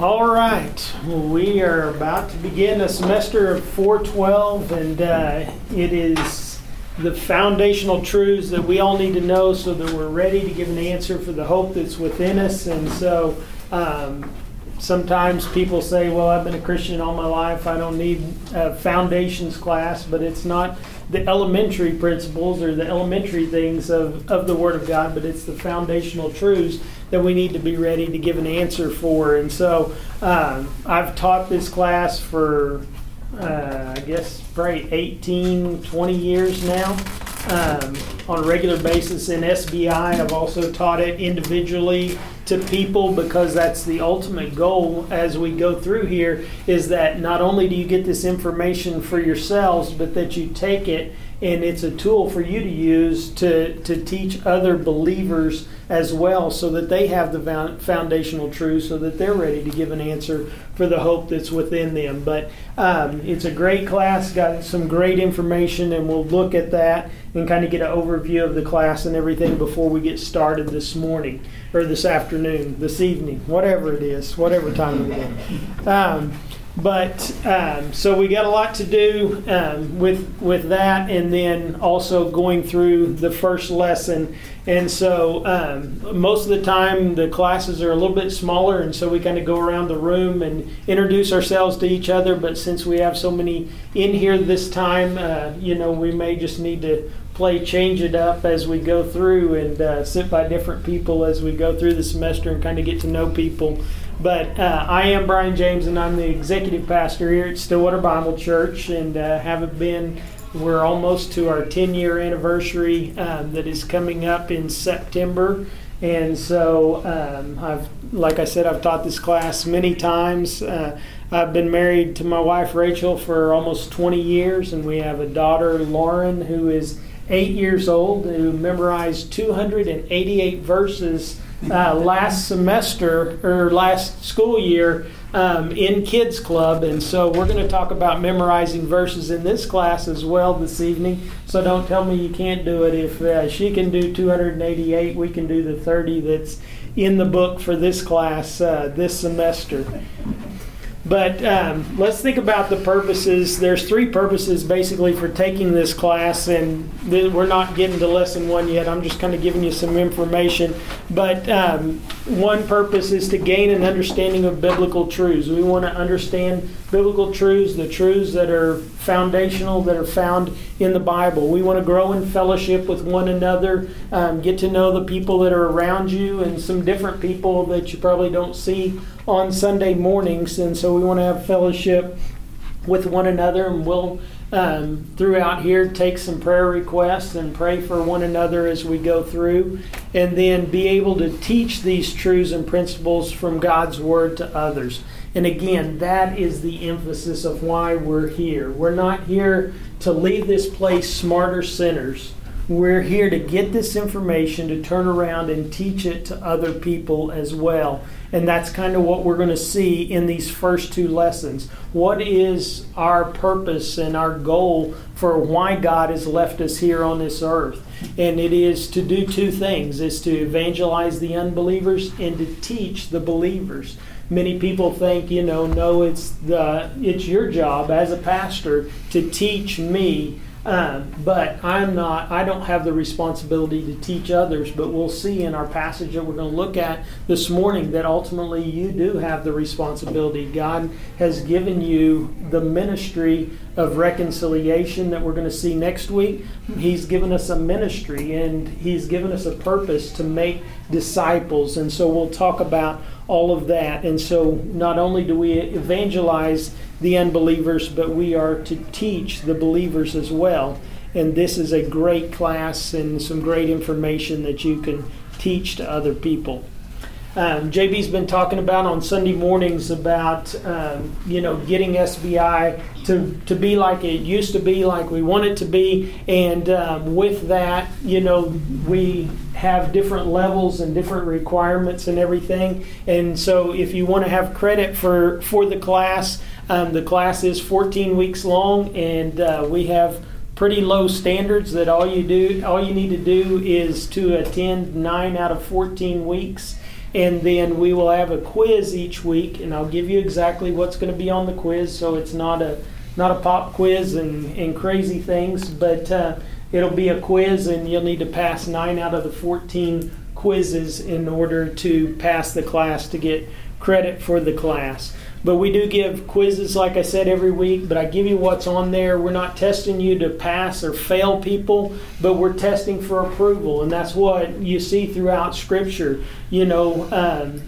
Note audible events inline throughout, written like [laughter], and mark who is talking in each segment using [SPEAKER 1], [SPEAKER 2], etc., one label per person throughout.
[SPEAKER 1] All right, well, we are about to begin a semester of 412, and uh, it is the foundational truths that we all need to know so that we're ready to give an answer for the hope that's within us. And so um, sometimes people say, Well, I've been a Christian all my life, I don't need a foundations class, but it's not the elementary principles or the elementary things of, of the Word of God, but it's the foundational truths that we need to be ready to give an answer for. And so um, I've taught this class for, uh, I guess, probably 18, 20 years now um, on a regular basis in SBI. I've also taught it individually to people because that's the ultimate goal as we go through here is that not only do you get this information for yourselves, but that you take it and it's a tool for you to use to, to teach other believers as well so that they have the foundational truth so that they're ready to give an answer for the hope that's within them. But um, it's a great class got some great information and we'll look at that and kind of get an overview of the class and everything before we get started this morning or this afternoon this evening whatever it is whatever time of day. Um, but um, so we got a lot to do um, with with that, and then also going through the first lesson. And so um, most of the time the classes are a little bit smaller, and so we kind of go around the room and introduce ourselves to each other. But since we have so many in here this time, uh, you know, we may just need to play change it up as we go through and uh, sit by different people as we go through the semester and kind of get to know people. But uh, I am Bryan James, and I'm the executive pastor here at Stillwater Bible Church, and uh, haven't been. We're almost to our 10 year anniversary um, that is coming up in September. And so, um, I've, like I said, I've taught this class many times. Uh, I've been married to my wife Rachel for almost 20 years, and we have a daughter, Lauren, who is eight years old, who memorized 288 verses uh, last semester or last school year um, in Kids Club. And so we're going to talk about memorizing verses in this class as well this evening. So don't tell me you can't do it. If uh, she can do 288, we can do the 30 that's in the book for this class uh, this semester. But um, let's think about the purposes. There's three purposes basically for taking this class, and th- we're not getting to lesson one yet. I'm just kind of giving you some information. But um, one purpose is to gain an understanding of biblical truths. We want to understand biblical truths, the truths that are foundational, that are found in the Bible. We want to grow in fellowship with one another, um, get to know the people that are around you, and some different people that you probably don't see on Sunday mornings. And so we want to have fellowship with one another, and we'll um, throughout here take some prayer requests and pray for one another as we go through, and then be able to teach these truths and principles from God's Word to others. And again, that is the emphasis of why we're here. We're not here to leave this place smarter sinners. We're here to get this information to turn around and teach it to other people as well. And that's kind of what we're going to see in these first two lessons. What is our purpose and our goal for why God has left us here on this earth? And it is to do two things. is to evangelize the unbelievers and to teach the believers many people think, you know, no, it's the it's your job as a pastor to teach me. Um, but I'm not. I don't have the responsibility to teach others. But we'll see in our passage that we're going to look at this morning that ultimately you do have the responsibility. God has given you the ministry of reconciliation that we're going to see next week. He's given us a ministry and He's given us a purpose to make disciples. And so we'll talk about all of that. And so not only do we evangelize the unbelievers, but we are to teach the believers as well. And this is a great class and some great information that you can teach to other people. Um, JB's been talking about on Sunday mornings about um, you know getting SBI to to be like it used to be, like we want it to be, and um, with that, you know, we have different levels and different requirements and everything. And so, if you want to have credit for for the class, um, the class is 14 weeks long, and uh, we have pretty low standards that all you do all you need to do is to attend nine out of 14 weeks And then we will have a quiz each week, and I'll give you exactly what's going to be on the quiz, so it's not a not a pop quiz and, and crazy things, but uh, it'll be a quiz, and you'll need to pass nine out of the 14 quizzes in order to pass the class to get credit for the class. But we do give quizzes, like I said, every week. But I give you what's on there. We're not testing you to pass or fail people, but we're testing for approval. And that's what you see throughout Scripture. You know, um,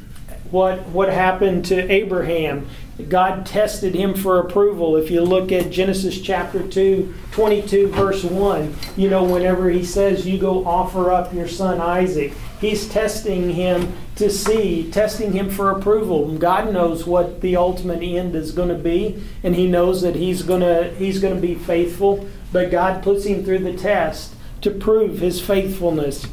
[SPEAKER 1] what, what happened to Abraham? God tested him for approval. If you look at Genesis chapter 2, 22, verse 1, you know, whenever he says, You go offer up your son Isaac, he's testing him to see, testing him for approval. God knows what the ultimate end is going to be, and he knows that he's going to he's going to be faithful, but God puts him through the test to prove his faithfulness.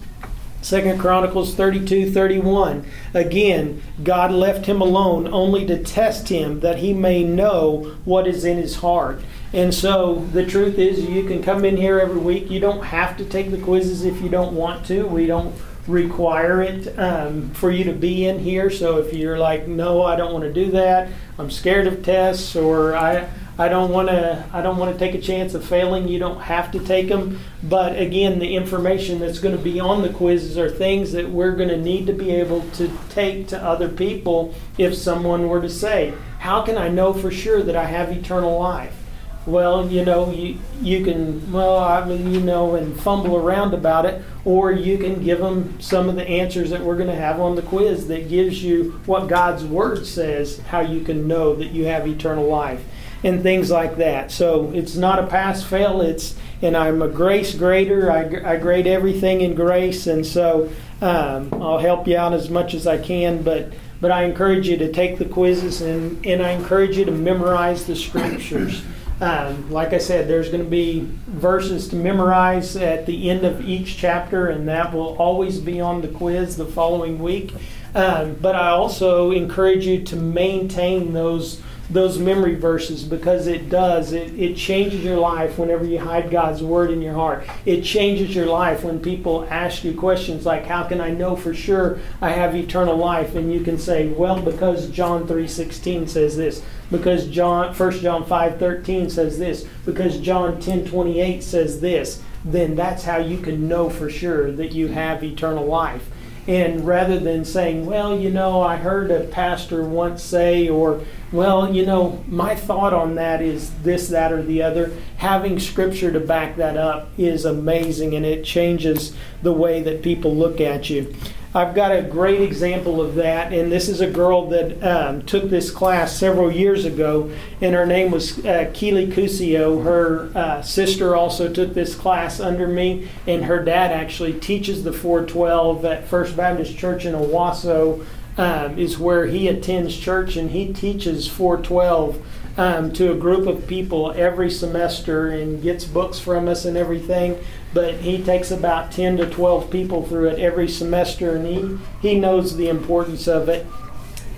[SPEAKER 1] Second Chronicles 32 31. Again, God left him alone only to test him that he may know what is in his heart. And so the truth is, you can come in here every week. You don't have to take the quizzes if you don't want to. We don't require it um, for you to be in here. So if you're like, no, I don't want to do that, I'm scared of tests, or I I don't want to I don't want to take a chance of failing. You don't have to take them, but again, the information that's going to be on the quizzes are things that we're going to need to be able to take to other people if someone were to say, "How can I know for sure that I have eternal life?" Well, you know, you, you can, well, I mean, you know, and fumble around about it, or you can give them some of the answers that we're going to have on the quiz that gives you what God's Word says, how you can know that you have eternal life, and things like that. So it's not a pass fail, it's, and I'm a grace grader, I, I grade everything in grace, and so um, I'll help you out as much as I can, but but I encourage you to take the quizzes and, and I encourage you to memorize the scriptures. Um, like I said, there's going to be verses to memorize at the end of each chapter, and that will always be on the quiz the following week. Um, but I also encourage you to maintain those those memory verses because it does. It, it changes your life whenever you hide God's word in your heart. It changes your life when people ask you questions like, How can I know for sure I have eternal life? And you can say, Well, because John 3.16 says this, because John 1 John 5.13 says this, because John 10.28 says this, then that's how you can know for sure that you have eternal life. And rather than saying, well, you know, I heard a pastor once say, or, well, you know, my thought on that is this, that, or the other, having scripture to back that up is amazing and it changes the way that people look at you. I've got a great example of that, and this is a girl that um, took this class several years ago, and her name was uh, Keely Cusio. Her uh, sister also took this class under me, and her dad actually teaches the 412 at First Baptist Church in Owasso, um, is where he attends church, and he teaches 412 um, to a group of people every semester and gets books from us and everything. But he takes about 10 to 12 people through it every semester, and he, he knows the importance of it.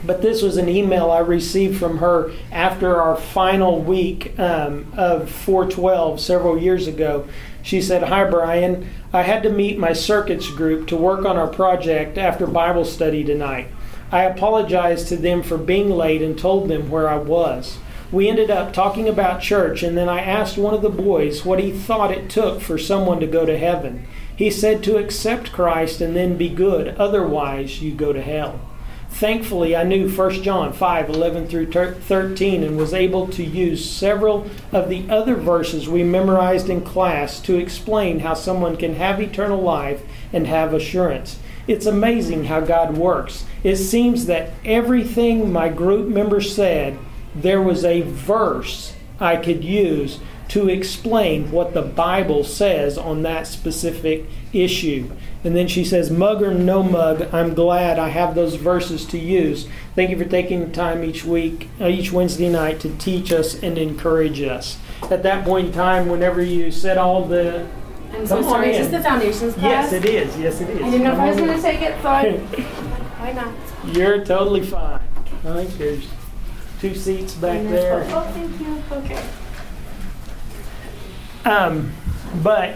[SPEAKER 1] But this was an email I received from her after our final week um, of 412 several years ago. She said, Hi, Bryan. I had to meet my circuits group to work on our project after Bible study tonight. I apologized to them for being late and told them where I was we ended up talking about church, and then I asked one of the boys what he thought it took for someone to go to heaven. He said to accept Christ and then be good, otherwise, you go to hell. Thankfully, I knew 1 John 5 11 through 13 and was able to use several of the other verses we memorized in class to explain how someone can have eternal life and have assurance. It's amazing how God works. It seems that everything my group members said there was a verse I could use to explain what the Bible says on that specific issue. And then she says, Mug or no mug, I'm glad I have those verses to use. Thank you for taking the time each week, uh, each Wednesday night to teach us and encourage us. At that point in time, whenever you said all the.
[SPEAKER 2] I'm so sorry, is this the foundations
[SPEAKER 1] class? Yes, it is. Yes, it is.
[SPEAKER 2] I didn't know if I was going to take it, so I. [laughs] Why not?
[SPEAKER 1] You're totally fine. I think there's two seats back there.
[SPEAKER 2] Oh, thank you. Okay.
[SPEAKER 1] Um, but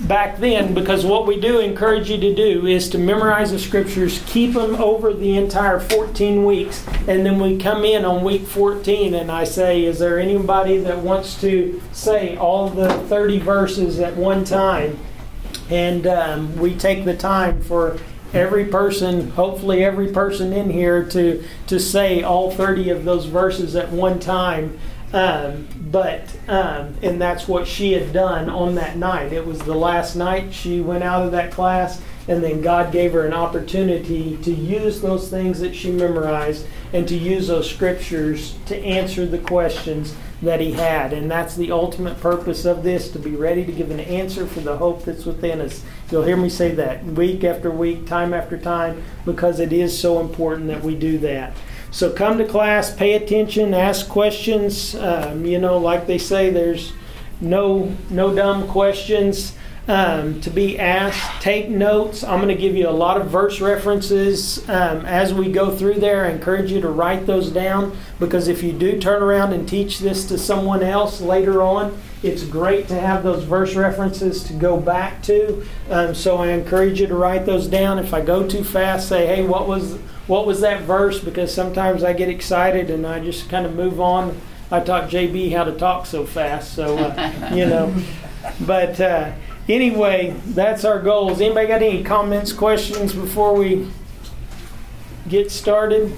[SPEAKER 1] back then because what we do encourage you to do is to memorize the scriptures, keep them over the entire 14 weeks, and then we come in on week 14 and I say, Is there anybody that wants to say all the 30 verses at one time? And um, we take the time for every person, hopefully every person in here, to, to say all 30 of those verses at one time. Um, but um, and that's what she had done on that night. It was the last night she went out of that class, and then God gave her an opportunity to use those things that she memorized and to use those scriptures to answer the questions that he had. And that's the ultimate purpose of this to be ready to give an answer for the hope that's within us. You'll hear me say that week after week, time after time, because it is so important that we do that. So come to class, pay attention, ask questions. Um, you know, like they say, there's no no dumb questions um, to be asked. Take notes. I'm going to give you a lot of verse references um, as we go through there. I encourage you to write those down because if you do turn around and teach this to someone else later on, it's great to have those verse references to go back to. Um, so I encourage you to write those down. If I go too fast, say, "Hey, what was what was that verse?" Because sometimes I get excited and I just kind of move on. I taught JB how to talk so fast, so uh, [laughs] you know. But uh, anyway, that's our goals. Anybody got any comments, questions before we get started?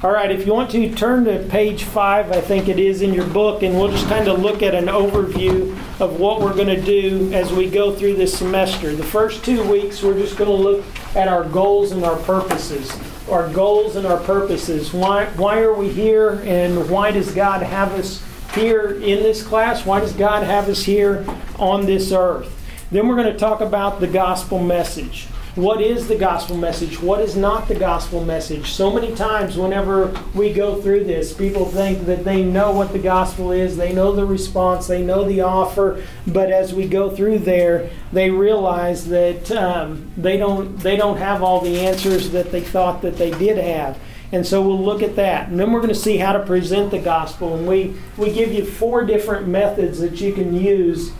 [SPEAKER 1] All right, if you want to turn to page five, I think it is in your book, and we'll just kind of look at an overview of what we're going to do as we go through this semester. The first two weeks, we're just going to look at our goals and our purposes. Our goals and our purposes. Why, why are we here, and why does God have us here in this class? Why does God have us here on this earth? Then we're going to talk about the gospel message what is the gospel message? What is not the gospel message? So many times, whenever we go through this, people think that they know what the gospel is, they know the response, they know the offer, but as we go through there, they realize that um, they don't they don't have all the answers that they thought that they did have. And so we'll look at that. And then we're going to see how to present the gospel. And we, we give you four different methods that you can use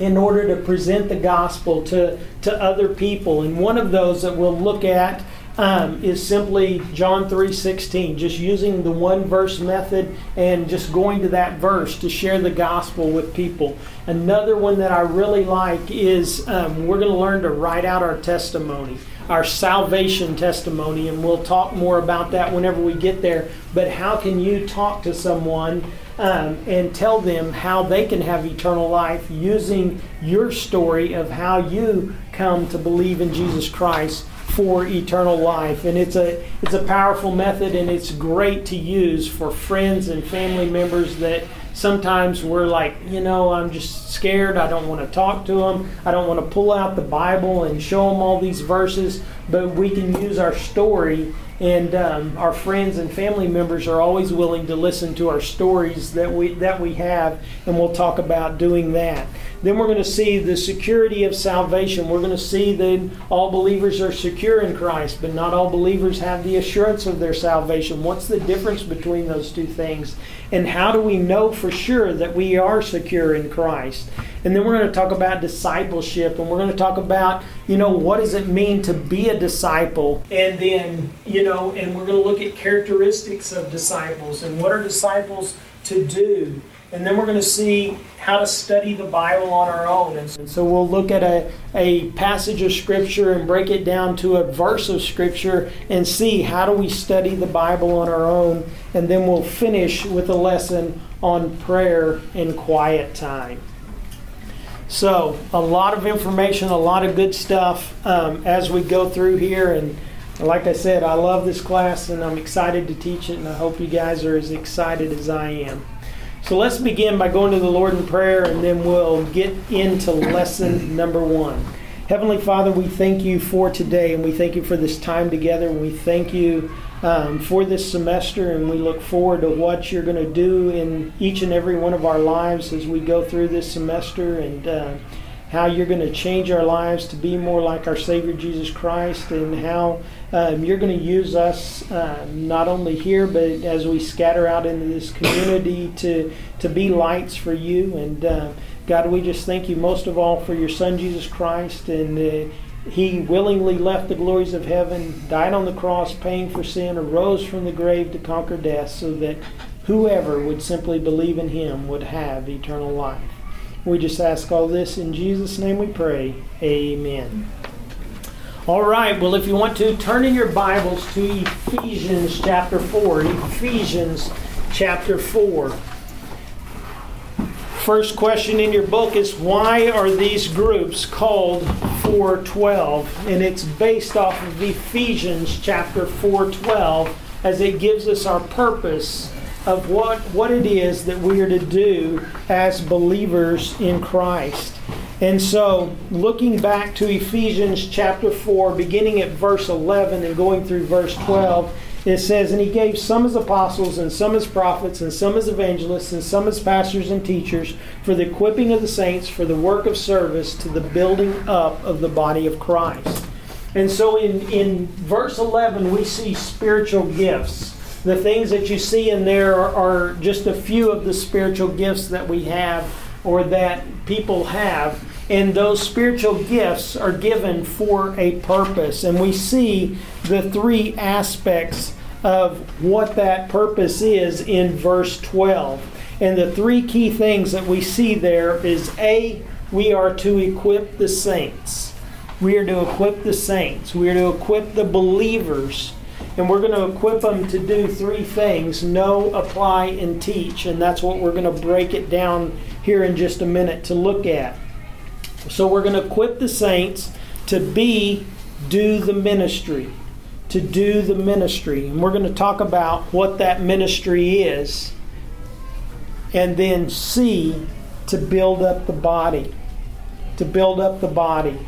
[SPEAKER 1] in order to present the gospel to, to other people. And one of those that we'll look at um, is simply John 3:16, just using the one verse method and just going to that verse to share the gospel with people. Another one that I really like is um, we're going to learn to write out our testimony, our salvation testimony, and we'll talk more about that whenever we get there. But how can you talk to someone um, and tell them how they can have eternal life using your story of how you come to believe in Jesus Christ for eternal life and it's a it's a powerful method and it's great to use for friends and family members that sometimes we're like you know i'm just scared i don't want to talk to them i don't want to pull out the bible and show them all these verses but we can use our story and um, our friends and family members are always willing to listen to our stories that we that we have, and we'll talk about doing that. Then we're going to see the security of salvation. We're going to see that all believers are secure in Christ, but not all believers have the assurance of their salvation. What's the difference between those two things? And how do we know for sure that we are secure in Christ? And then we're going to talk about discipleship and we're going to talk about, you know, what does it mean to be a disciple? And then, you know, and we're going to look at characteristics of disciples and what are disciples to do. And then we're going to see how to study the Bible on our own. And so we'll look at a, a passage of Scripture and break it down to a verse of Scripture and see how do we study the Bible on our own. And then we'll finish with a lesson on prayer and quiet time. So, a lot of information, a lot of good stuff um, as we go through here. And like I said, I love this class and I'm excited to teach it, and I hope you guys are as excited as I am. So, let's begin by going to the Lord in prayer, and then we'll get into lesson [coughs] number one. Heavenly Father, we thank you for today, and we thank you for this time together, and we thank you um, for this semester, and we look forward to what you're going to do in each and every one of our lives as we go through this semester and uh, how you're going to change our lives to be more like our Savior Jesus Christ, and how um, you're going to use us uh, not only here but as we scatter out into this community to to be lights for you and. Uh, God, we just thank you most of all for your Son, Jesus Christ, and uh, he willingly left the glories of heaven, died on the cross, paying for sin, arose from the grave to conquer death, so that whoever would simply believe in him would have eternal life. We just ask all this in Jesus' name we pray. Amen. All right, well, if you want to, turn in your Bibles to Ephesians chapter 4. Ephesians chapter 4. First question in your book is why are these groups called 412? And it's based off of Ephesians chapter 412 as it gives us our purpose of what, what it is that we are to do as believers in Christ. And so, looking back to Ephesians chapter 4, beginning at verse 11 and going through verse 12, it says, And he gave some as apostles, and some as prophets, and some as evangelists, and some as pastors and teachers, for the equipping of the saints, for the work of service, to the building up of the body of Christ. And so, in, in verse 11, we see spiritual gifts. The things that you see in there are, are just a few of the spiritual gifts that we have or that people have. And those spiritual gifts are given for a purpose. And we see the three aspects of what that purpose is in verse 12. And the three key things that we see there is A, we are to equip the saints. We are to equip the saints. We are to equip the believers. And we're going to equip them to do three things know, apply, and teach. And that's what we're going to break it down here in just a minute to look at. So we're going to equip the saints to be, do the ministry. To do the ministry. And we're going to talk about what that ministry is. And then C, to build up the body. To build up the body.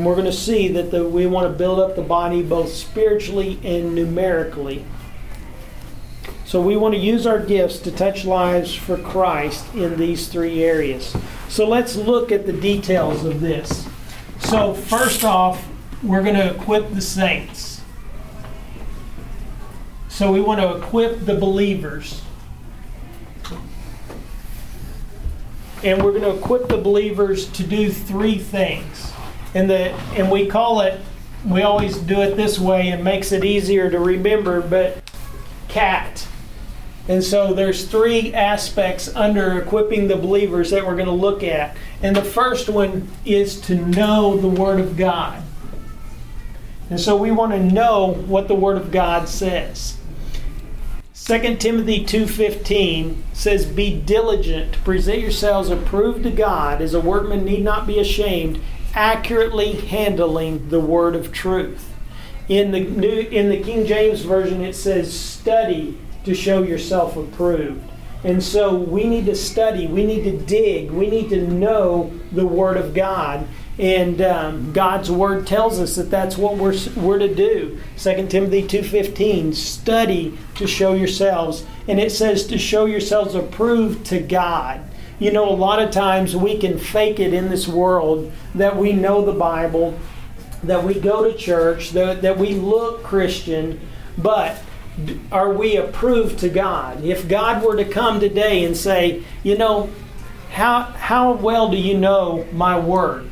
[SPEAKER 1] And we're going to see that the, we want to build up the body both spiritually and numerically. So we want to use our gifts to touch lives for Christ in these three areas. So let's look at the details of this. So, first off, we're going to equip the saints. So, we want to equip the believers. And we're going to equip the believers to do three things. And, the, and we call it, we always do it this way and makes it easier to remember, but CAT. And so there's three aspects under equipping the believers that we're going to look at. And the first one is to know the Word of God. And so we want to know what the Word of God says. 2 Timothy 2:15 says be diligent to present yourselves approved to God as a workman need not be ashamed accurately handling the word of truth. In the new in the King James version it says study to show yourself approved. And so we need to study, we need to dig, we need to know the Word of God. And um, God's Word tells us that that's what we're, we're to do. 2 Timothy 2.15, study to show yourselves. And it says to show yourselves approved to God. You know, a lot of times we can fake it in this world that we know the Bible, that we go to church, that, that we look Christian, but are we approved to God? If God were to come today and say, you know, how, how well do you know my word?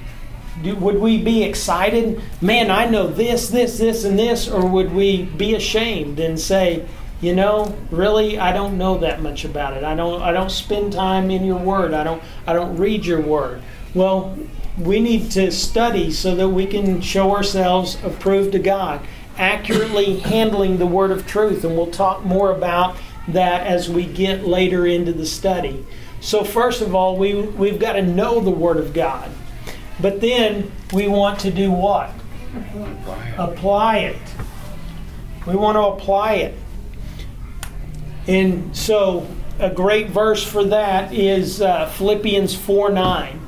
[SPEAKER 1] Do, would we be excited? Man, I know this, this, this, and this, or would we be ashamed and say, you know, really, I don't know that much about it. I don't, I don't spend time in your word. I don't, I don't read your word. Well, we need to study so that we can show ourselves approved to God accurately [coughs] handling the word of truth. And we'll talk more about that as we get later into the study. So, first of all, we, we've got to know the word of God. But then we want to do what? Apply it. We want to apply it. And so, a great verse for that is uh, Philippians 4 9.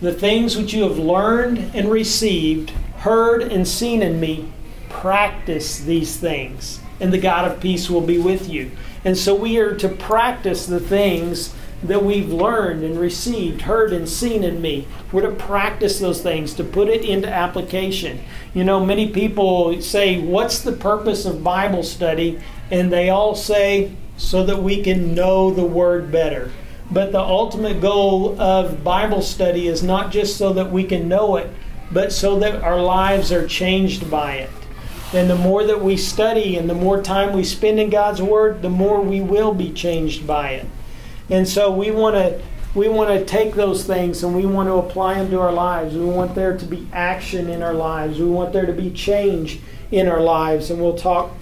[SPEAKER 1] The things which you have learned and received, heard and seen in me, practice these things, and the God of peace will be with you. And so we are to practice the things that we've learned and received, heard and seen in me. We're to practice those things, to put it into application. You know, many people say, What's the purpose of Bible study? And they all say, So that we can know the Word better. But the ultimate goal of Bible study is not just so that we can know it, but so that our lives are changed by it. And the more that we study and the more time we spend in God's Word, the more we will be changed by it. And so we want to we want to take those things and we want to apply them to our lives. We want there to be action in our lives. We want there to be change in our lives. And we'll talk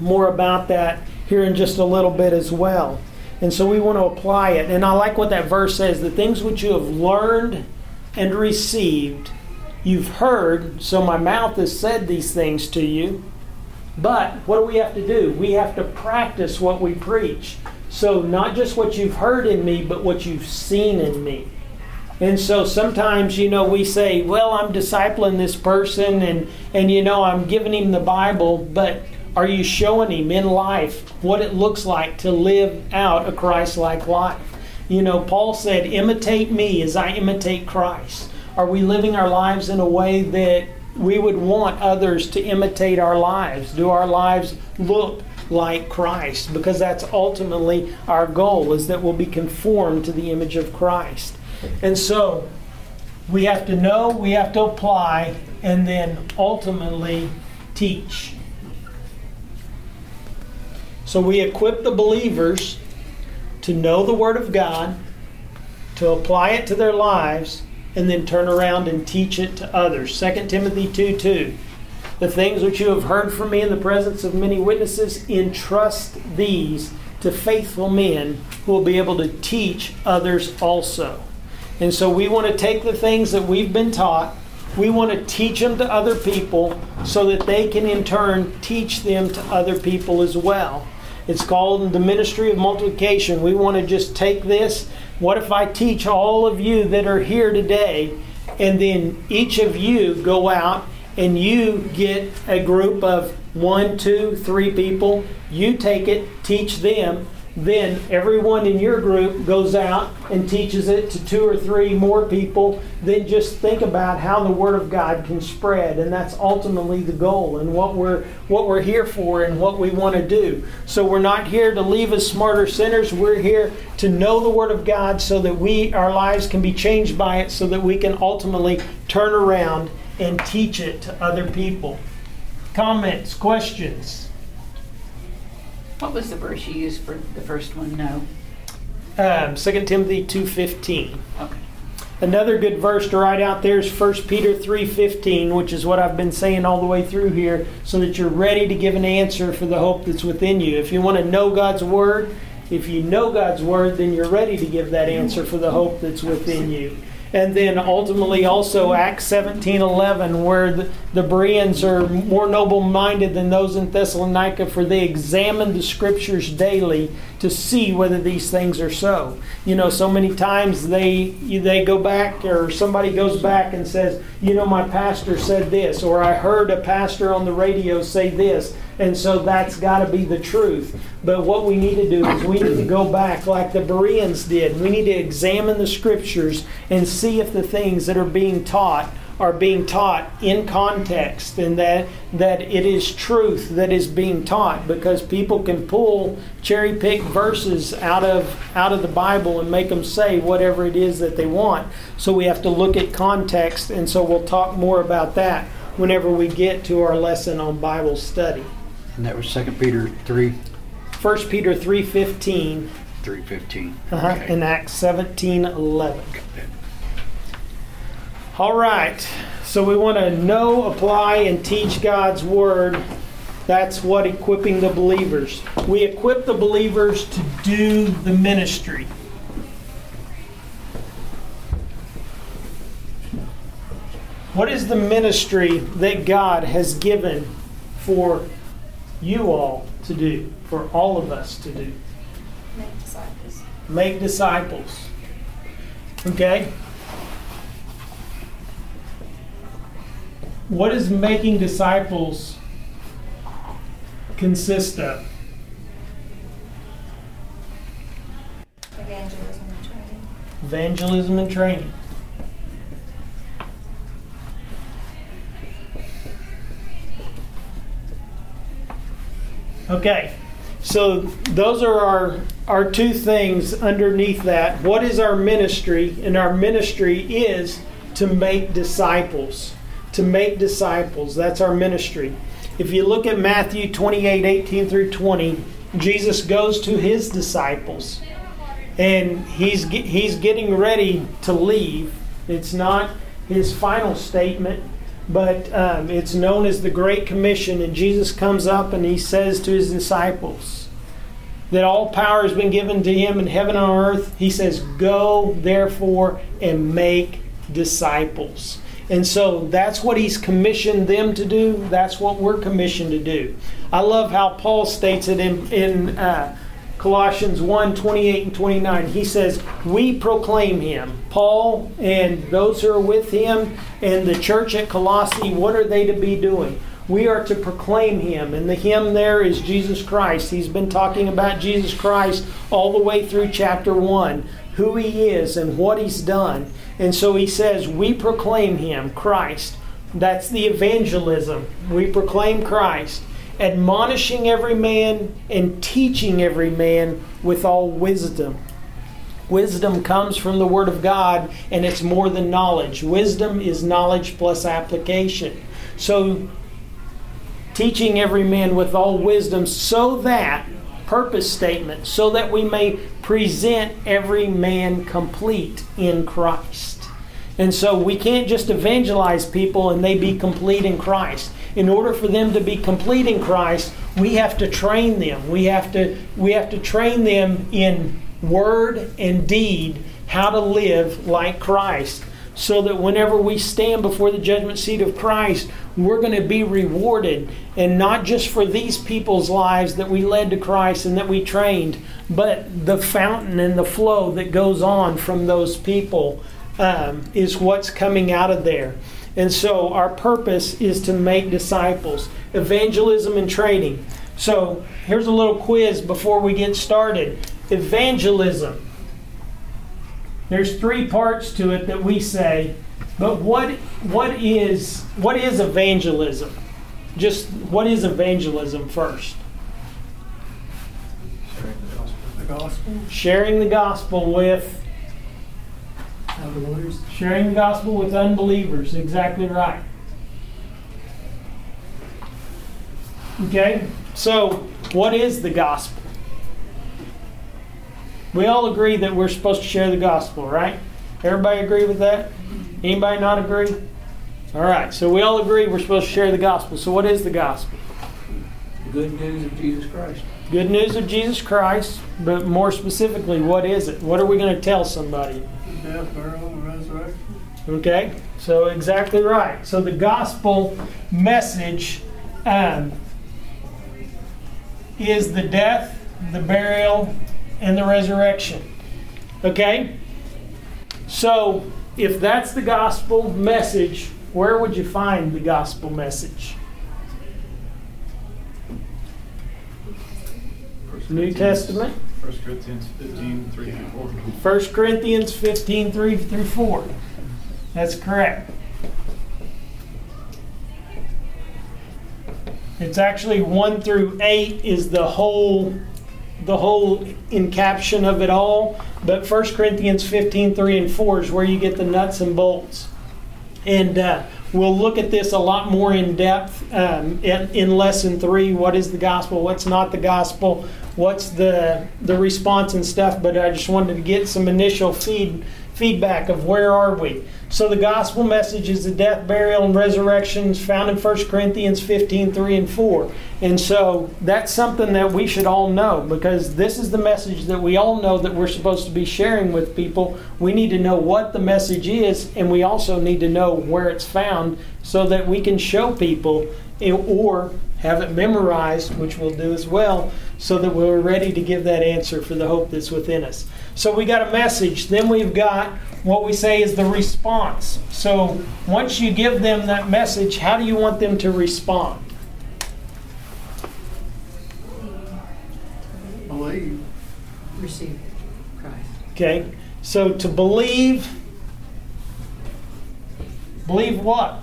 [SPEAKER 1] more about that here in just a little bit as well. And so we want to apply it. And I like what that verse says the things which you have learned and received, you've heard, so my mouth has said these things to you. But what do we have to do? We have to practice what we preach. So, not just what you've heard in me, but what you've seen in me. And so sometimes, you know, we say, well, I'm discipling this person and, and, you know, I'm giving him the Bible, but are you showing him in life what it looks like to live out a Christ like life? You know, Paul said, imitate me as I imitate Christ. Are we living our lives in a way that we would want others to imitate our lives? Do our lives look like Christ because that's ultimately our goal is that we'll be conformed to the image of Christ. And so we have to know, we have to apply, and then ultimately teach. So we equip the believers to know the Word of God, to apply it to their lives, and then turn around and teach it to others. 2 Timothy 2 2. The things which you have heard from me in the presence of many witnesses, entrust these to faithful men who will be able to teach others also. And so we want to take the things that we've been taught, we want to teach them to other people so that they can in turn teach them to other people as well. It's called the ministry of multiplication. We want to just take this. What if I teach all of you that are here today, and then each of you go out and you get a group of one, two, three people, you take it, teach them, then everyone in your group goes out and teaches it to two or three more people, then just think about how the word of God can spread and that's ultimately the goal and what we're what we're here for and what we want to do. So we're not here to leave as smarter sinners, we're here to know the word of God so that we our lives can be changed by it so that we can ultimately turn around and teach it to other people. Comments, questions?
[SPEAKER 3] What was the verse you used for the first one? No.
[SPEAKER 1] Um, 2 Timothy 2.15.
[SPEAKER 3] Okay.
[SPEAKER 1] Another good verse to write out there is 1 Peter 3.15, which is what I've been saying all the way through here, so that you're ready to give an answer for the hope that's within you. If you want to know God's Word, if you know God's Word, then you're ready to give that answer for the hope that's within you and then ultimately also Acts 17:11 where the, the Bereans are more noble-minded than those in Thessalonica for they examine the scriptures daily to see whether these things are so. You know, so many times they they go back or somebody goes back and says, "You know, my pastor said this," or "I heard a pastor on the radio say this." And so that's got to be the truth. But what we need to do is we need to go back like the Bereans did. We need to examine the scriptures and see if the things that are being taught are being taught in context and that that it is truth that is being taught because people can pull cherry pick verses out of out of the Bible and make them say whatever it is that they want so we have to look at context and so we'll talk more about that whenever we get to our lesson on Bible study
[SPEAKER 4] and that was Second Peter three.
[SPEAKER 1] 1 Peter three fifteen.
[SPEAKER 4] Three fifteen.
[SPEAKER 1] Uh-huh.
[SPEAKER 4] Okay.
[SPEAKER 1] And Acts seventeen eleven. All right. So we want to know, apply, and teach God's word. That's what equipping the believers. We equip the believers to do the ministry. What is the ministry that God has given for you all to do, for all of us to do?
[SPEAKER 2] Make disciples.
[SPEAKER 1] Make disciples. Okay? What does making disciples consist of?
[SPEAKER 2] Evangelism and training.
[SPEAKER 1] Evangelism and training. Okay. So those are our our two things underneath that. What is our ministry? And our ministry is to make disciples. To make disciples. That's our ministry. If you look at Matthew 28, 18 through 20, Jesus goes to his disciples and he's he's getting ready to leave. It's not his final statement, but um, it's known as the Great Commission. And Jesus comes up and he says to his disciples that all power has been given to him in heaven and earth. He says, "Go therefore and make disciples." And so that's what he's commissioned them to do. That's what we're commissioned to do. I love how Paul states it in, in uh, Colossians 1 28 and 29. He says, We proclaim him. Paul and those who are with him and the church at Colossae, what are they to be doing? We are to proclaim him. And the him there is Jesus Christ. He's been talking about Jesus Christ all the way through chapter 1, who he is and what he's done. And so he says, We proclaim him, Christ. That's the evangelism. We proclaim Christ admonishing every man and teaching every man with all wisdom. Wisdom comes from the Word of God, and it's more than knowledge. Wisdom is knowledge plus application. So, teaching every man with all wisdom, so that, purpose statement, so that we may present every man complete in Christ. And so we can't just evangelize people and they be complete in Christ. In order for them to be complete in Christ, we have to train them. We have to we have to train them in word and deed how to live like Christ. So that whenever we stand before the judgment seat of Christ, we're going to be rewarded. And not just for these people's lives that we led to Christ and that we trained, but the fountain and the flow that goes on from those people um, is what's coming out of there. And so our purpose is to make disciples, evangelism and training. So here's a little quiz before we get started. Evangelism. There's three parts to it that we say, but what what is what is evangelism? Just what is evangelism first?
[SPEAKER 5] Sharing The gospel,
[SPEAKER 1] Sharing the gospel with
[SPEAKER 5] otherwise,
[SPEAKER 1] sharing the gospel with unbelievers. Exactly right. Okay? So, what is the gospel? We all agree that we're supposed to share the gospel, right? Everybody agree with that? Anybody not agree? All right. So we all agree we're supposed to share the gospel. So what is the gospel?
[SPEAKER 5] the good news of Jesus Christ.
[SPEAKER 1] Good news of Jesus Christ, but more specifically, what is it? What are we going to tell somebody?
[SPEAKER 5] Death, burial, and resurrection.
[SPEAKER 1] Okay, so exactly right. So the gospel message um, is the death, the burial, and the resurrection. Okay? So if that's the gospel message, where would you find the gospel message? New Testament,
[SPEAKER 6] 1 Corinthians 15, 3 through 4.
[SPEAKER 1] 1 Corinthians 15, 3 through 4. That's correct. It's actually 1 through 8 is the whole the whole encaption of it all, but 1 Corinthians 15, 3 and 4 is where you get the nuts and bolts. And uh, we'll look at this a lot more in depth um, in, in lesson three. What is the gospel? What's not the gospel? What's the the response and stuff? But I just wanted to get some initial feed feedback of where are we. So the gospel message is the death, burial, and resurrections found in 1 Corinthians 15, 3 and 4. And so that's something that we should all know because this is the message that we all know that we're supposed to be sharing with people. We need to know what the message is, and we also need to know where it's found so that we can show people eh, or have it memorized, which we'll do as well, so that we're ready to give that answer for the hope that's within us. So we got a message, then we've got what we say is the response. So once you give them that message, how do you want them to respond?
[SPEAKER 5] Believe.
[SPEAKER 3] Receive Christ.
[SPEAKER 1] Okay? So to believe, believe what?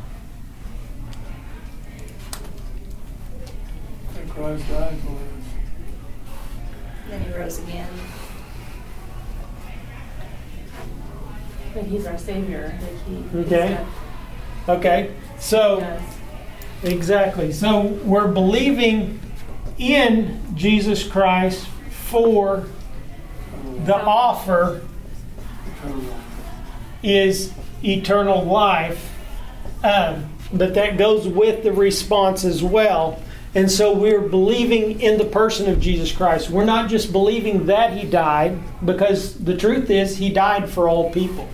[SPEAKER 5] that Christ died for us.
[SPEAKER 2] Then he rose again.
[SPEAKER 7] Like he's our savior. Like he. he's
[SPEAKER 1] Okay.
[SPEAKER 7] got-
[SPEAKER 1] Okay, so.
[SPEAKER 7] yes.
[SPEAKER 1] Exactly. So we're believing in Jesus Christ for the offer is eternal life. Um, but that goes with the response as well. And so we're believing in the person of Jesus Christ. We're not just believing that he died, because the truth is he died for all people.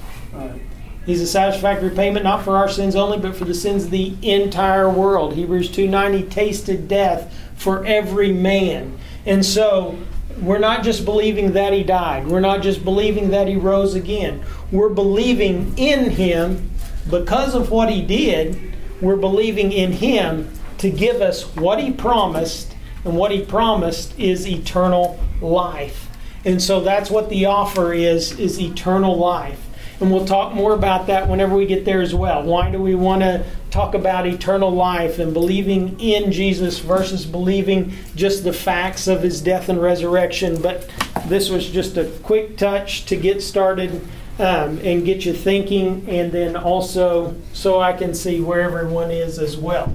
[SPEAKER 1] He's a satisfactory payment not for our sins only, but for the sins of the entire world. Hebrews 2:9 he tasted death for every man. And so we're not just believing that he died. We're not just believing that he rose again. We're believing in him because of what he did. We're believing in him to give us what he promised, and what he promised is eternal life. And so that's what the offer is is eternal life. And we'll talk more about that whenever we get there as well. Why do we want to talk about eternal life and believing in Jesus versus believing just the facts of his death and resurrection? But this was just a quick touch to get started um, and get you thinking, and then also so I can see where everyone is as well.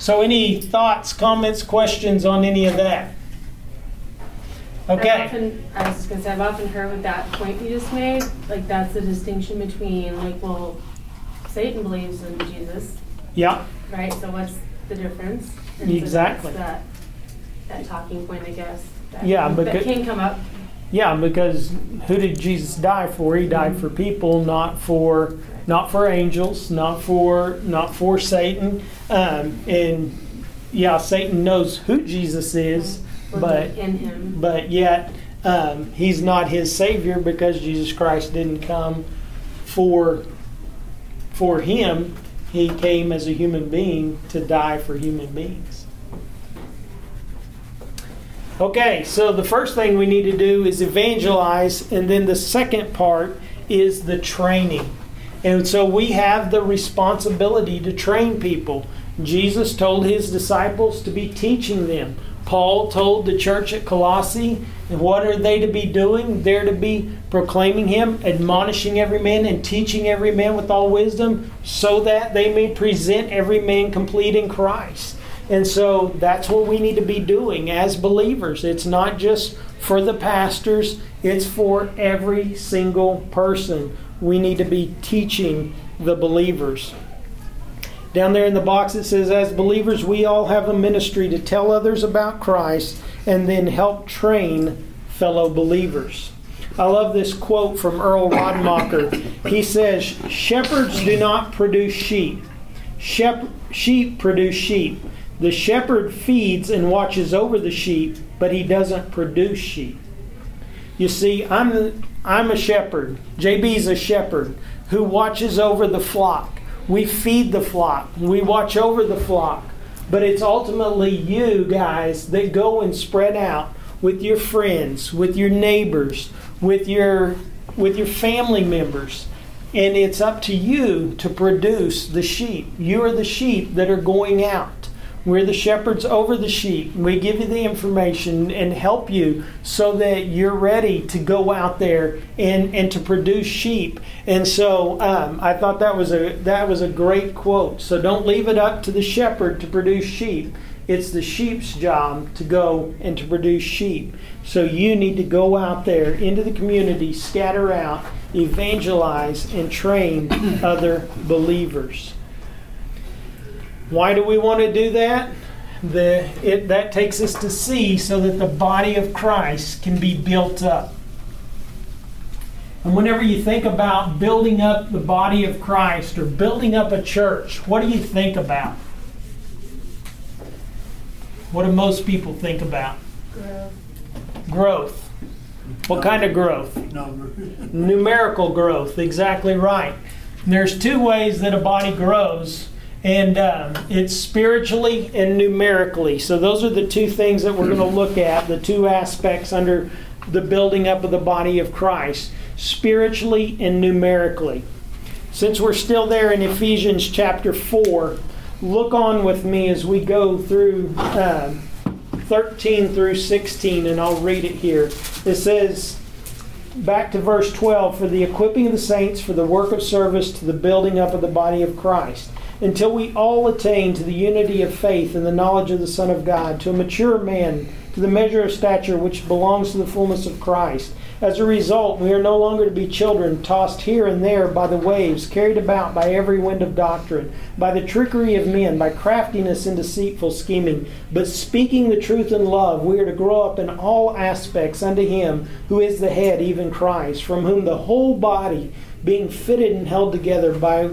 [SPEAKER 1] So, any thoughts, comments, questions on any of that?
[SPEAKER 7] I've
[SPEAKER 1] Okay.
[SPEAKER 7] often, I was just gonna say, I've often heard with that point you just made, like that's the distinction between, like, well, Satan believes in Jesus,
[SPEAKER 1] Yeah.
[SPEAKER 7] right? So what's the difference? And so
[SPEAKER 1] Exactly.
[SPEAKER 7] that's That, that talking point, I guess. that-
[SPEAKER 1] Yeah,
[SPEAKER 7] That
[SPEAKER 1] becau-
[SPEAKER 7] can come up.
[SPEAKER 1] Yeah, because who did Jesus die for? He died mm-hmm. for people, not for not for angels, not for not for Satan. Um, and yeah, Satan knows who Jesus is, but
[SPEAKER 7] in him.
[SPEAKER 1] but yet um, he's not his savior because Jesus Christ didn't come for for him. He came as a human being to die for human beings. Okay, so the first thing we need to do is evangelize, and then the second part is the training. And so we have the responsibility to train people. Jesus told his disciples to be teaching them. Paul told the church at Colossae, what are they to be doing? They're to be proclaiming him, admonishing every man, and teaching every man with all wisdom, so that they may present every man complete in Christ. And so that's what we need to be doing as believers. It's not just for the pastors, it's for every single person. We need to be teaching the believers. Down there in the box it says, as believers, we all have a ministry to tell others about Christ and then help train fellow believers. I love this quote from Earl Radmacher. He says, Shepherds do not produce sheep, Shep- sheep produce sheep. The shepherd feeds and watches over the sheep, but he doesn't produce sheep. You see, I'm, I'm a shepherd. JB's a shepherd who watches over the flock. We feed the flock, we watch over the flock. But it's ultimately you guys that go and spread out with your friends, with your neighbors, with your with your family members. And it's up to you to produce the sheep. You are the sheep that are going out. We're the shepherds over the sheep. We give you the information and help you so that you're ready to go out there and, and to produce sheep. And so um, I thought that was a that was a great quote. So don't leave it up to the shepherd to produce sheep. It's the sheep's job to go and to produce sheep. So you need to go out there into the community, scatter out, evangelize, and train other believers. Why do we want to do that? The, it, that takes us to see so that the body of Christ can be built up. And whenever you think about building up the body of Christ or building up a church, what do you think about? What do most people think about?
[SPEAKER 7] Growth.
[SPEAKER 1] Growth. What kind of growth?
[SPEAKER 5] Number.
[SPEAKER 1] numerical growth exactly right there's two ways that a body grows and um, it's spiritually and numerically. So those are the two things that we're going to look at the two aspects under the building up of the body of christ spiritually and numerically. Since we're still there in ephesians chapter 4 look on with me as we go through um, 13 through 16, and I'll read it here. It says, back to verse 12 for the equipping of the saints for the work of service to the building up of the body of Christ until we all attain to the unity of faith and the knowledge of the Son of God, to a mature man, to the measure of stature which belongs to the fullness of Christ. As a result, we are no longer to be children, tossed here and there by the waves, carried about by every wind of doctrine, by the trickery of men, by craftiness and deceitful scheming. But speaking the truth in love, we are to grow up in all aspects unto Him who is the head, even Christ, from whom the whole body, being fitted and held together by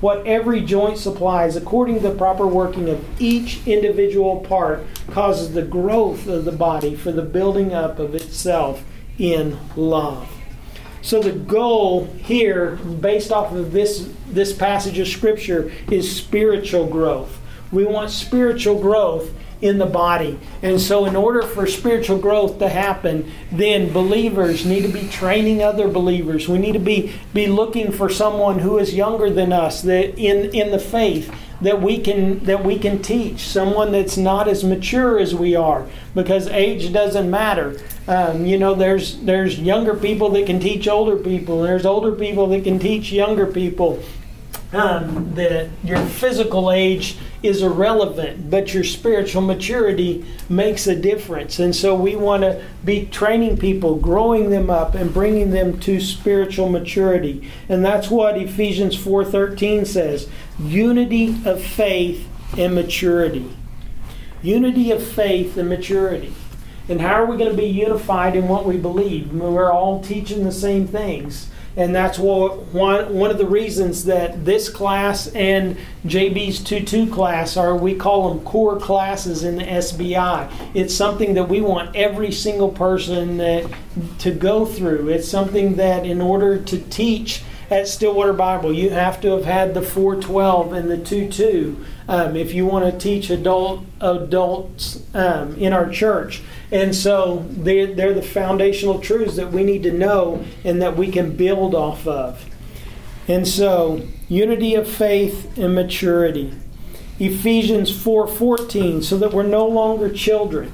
[SPEAKER 1] what every joint supplies, according to the proper working of each individual part, causes the growth of the body for the building up of itself in love. So the goal here, based off of this, this passage of Scripture, is spiritual growth. We want spiritual growth in the body. And so, in order for spiritual growth to happen, then believers need to be training other believers. We need to be, be looking for someone who is younger than us that in, in the faith that we can that we can teach someone that's not as mature as we are because age doesn't matter um, you know there's there's younger people that can teach older people there's older people that can teach younger people um, that your physical age is irrelevant, but your spiritual maturity makes a difference. And so we want to be training people, growing them up, and bringing them to spiritual maturity. And that's what Ephesians 4:13 says: unity of faith and maturity. Unity of faith and maturity. And how are we going to be unified in what we believe? We're all teaching the same things. And that's what one, one of the reasons that this class and JB's 2-2 class are, we call them core classes in the SBI. It's something that we want every single person that, to go through. It's something that in order to teach at Stillwater Bible, you have to have had the 412 and the 2-2 um, if you want to teach adult adults um, in our church. And so they're, they're the foundational truths that we need to know and that we can build off of. And so, unity of faith and maturity. Ephesians 4:14 so that we're no longer children.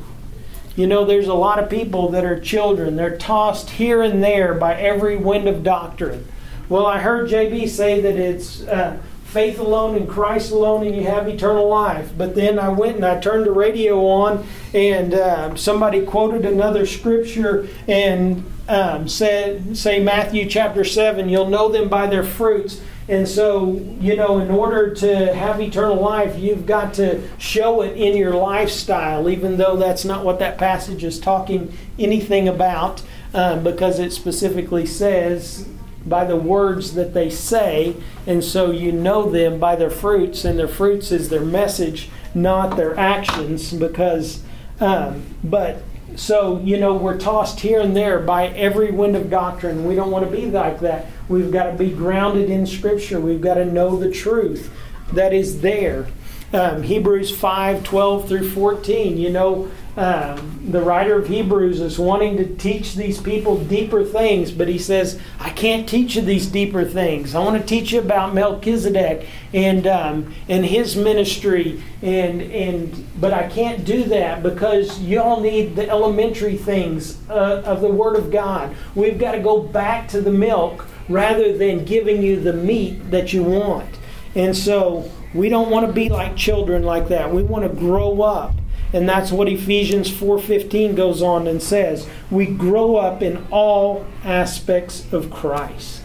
[SPEAKER 1] You know, there's a lot of people that are children. They're tossed here and there by every wind of doctrine. Well, I heard JB say that it's uh, faith alone and Christ alone and you have eternal life. But then I went and I turned the radio on and uh, somebody quoted another scripture and um, said, say Matthew chapter 7, you'll know them by their fruits. And so, you know, in order to have eternal life, you've got to show it in your lifestyle, even though that's not what that passage is talking anything about, um, because it specifically says by the words that they say, and so you know them by their fruits, and their fruits is their message, not their actions. Because, um, but so you know, we're tossed here and there by every wind of doctrine. We don't want to be like that. We've got to be grounded in Scripture. We've got to know the truth that is there. Um, Hebrews 5 12 through 14. You know, um, the writer of Hebrews is wanting to teach these people deeper things, but he says, I can't teach you these deeper things. I want to teach you about Melchizedek and um, and his ministry, and and but I can't do that because y'all need the elementary things uh, of the Word of God. We've got to go back to the milk rather than giving you the meat that you want. And so we don't want to be like children like that. We want to grow up and that's what Ephesians 4:15 goes on and says. We grow up in all aspects of Christ.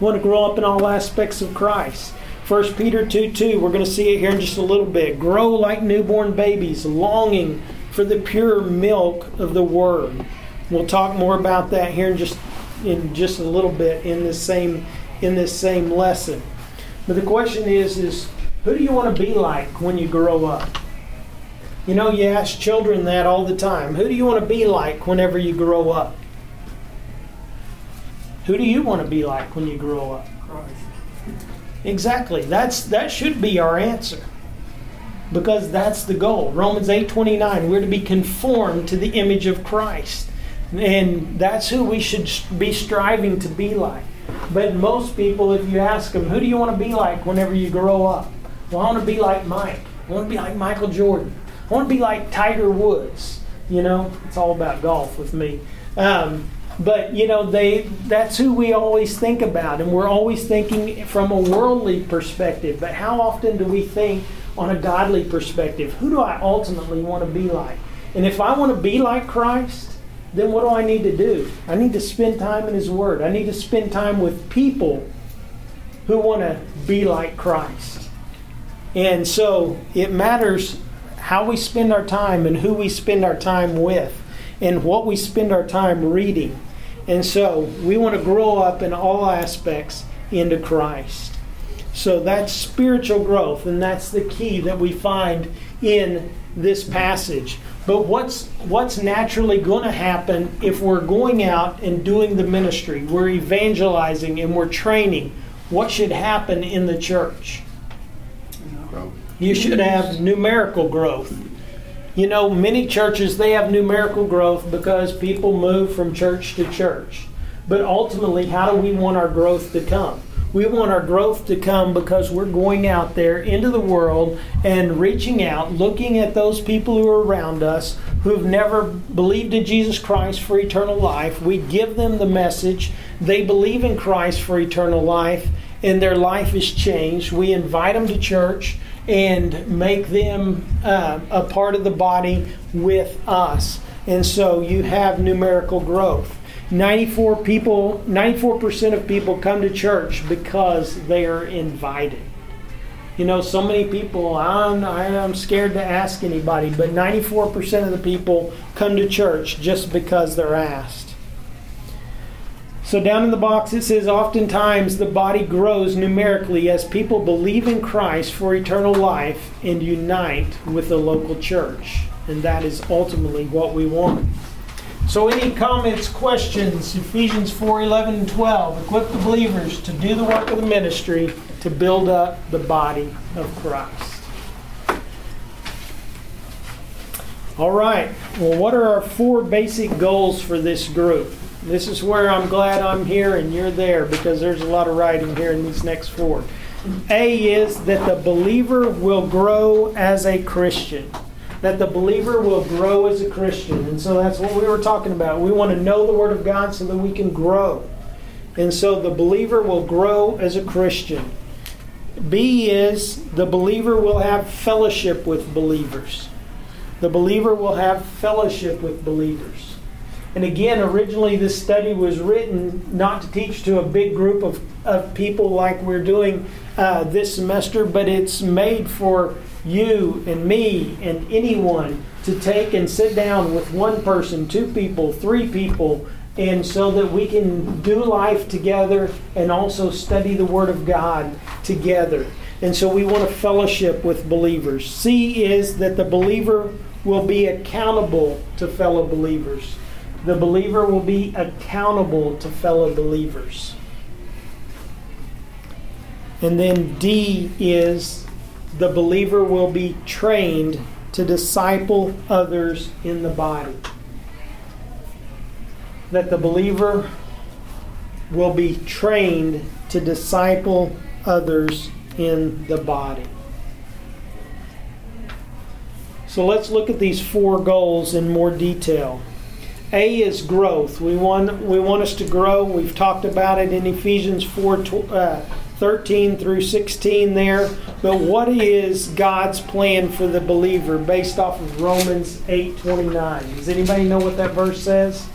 [SPEAKER 1] Want to grow up in all aspects of Christ. 1 Peter 2 2, we're going to see it here in just a little bit. Grow like newborn babies, longing for the pure milk of the Word. We'll talk more about that here in just in just a little bit in this same in this same lesson. But the question is, is who do you want to be like when you grow up? You know, you ask children that all the time. Who do you want to be like whenever you grow up? Who do you want to be like when you grow up?
[SPEAKER 5] Christ.
[SPEAKER 1] Exactly. That's that should be our answer. Because that's the goal. Romans 8:29, we're to be conformed to the image of Christ. And that's who we should be striving to be like. But most people if you ask them, who do you want to be like whenever you grow up? Well, I want to be like Mike. I want to be like Michael Jordan. I want to be like Tiger Woods. You know, it's all about golf with me. Um, but you know, they that's who we always think about, and we're always thinking from a worldly perspective. But how often do we think on a godly perspective? Who do I ultimately want to be like? And if I want to be like Christ, then what do I need to do? I need to spend time in His Word. I need to spend time with people who want to be like Christ. And so it matters how we spend our time and who we spend our time with and what we spend our time reading. And so we want to grow up in all aspects into Christ. So that's spiritual growth, and that's the key that we find in this passage. But what's what's naturally going to happen if we're going out and doing the ministry? We're evangelizing and we're training. What should happen in the church? You should have numerical growth. You know, many churches they have numerical growth because people move from church to church. But ultimately, how do we want our growth to come? We want our growth to come because we're going out there into the world and reaching out, looking at those people who are around us who've never believed in Jesus Christ for eternal life. We give them the message. They believe in Christ for eternal life, and their life is changed. We invite them to church and make them uh, a part of the body with us. And so you have numerical growth. 94 people 94% of people come to church because they are invited you know so many people i'm, I'm scared to ask anybody but 94% of the people come to church just because they're asked so down in the box it says oftentimes the body grows numerically as people believe in christ for eternal life and unite with the local church and that is ultimately what we want so, any comments, questions? Ephesians 4 11 and 12. Equip the believers to do the work of the ministry to build up the body of Christ. All right. Well, what are our four basic goals for this group? This is where I'm glad I'm here and you're there because there's a lot of writing here in these next four. A is that the believer will grow as a Christian that the believer will grow as a Christian. And so that's what we were talking about. We want to know the Word of God so that we can grow. And so the believer will grow as a Christian. B is the believer will have fellowship with believers. The believer will have fellowship with believers. And again, originally this study was written not to teach to a big group of, of people like we're doing uh, this semester, but it's made for you and me and anyone to take and sit down with one person, two people, three people, and so that we can do life together and also study the Word of God together. And so we want to fellowship with believers. C is that the believer will be accountable to fellow believers. The believer will be accountable to fellow believers. And then D is the believer will be trained to disciple others in the body. That the believer will be trained to disciple others in the body. So let's look at these four goals in more detail. A is growth. We want, we want us to grow. We've talked about it in Ephesians 4 uh, 13 through 16 there. But what is God's plan for the believer based off of Romans 8 29? Does anybody know what that verse says?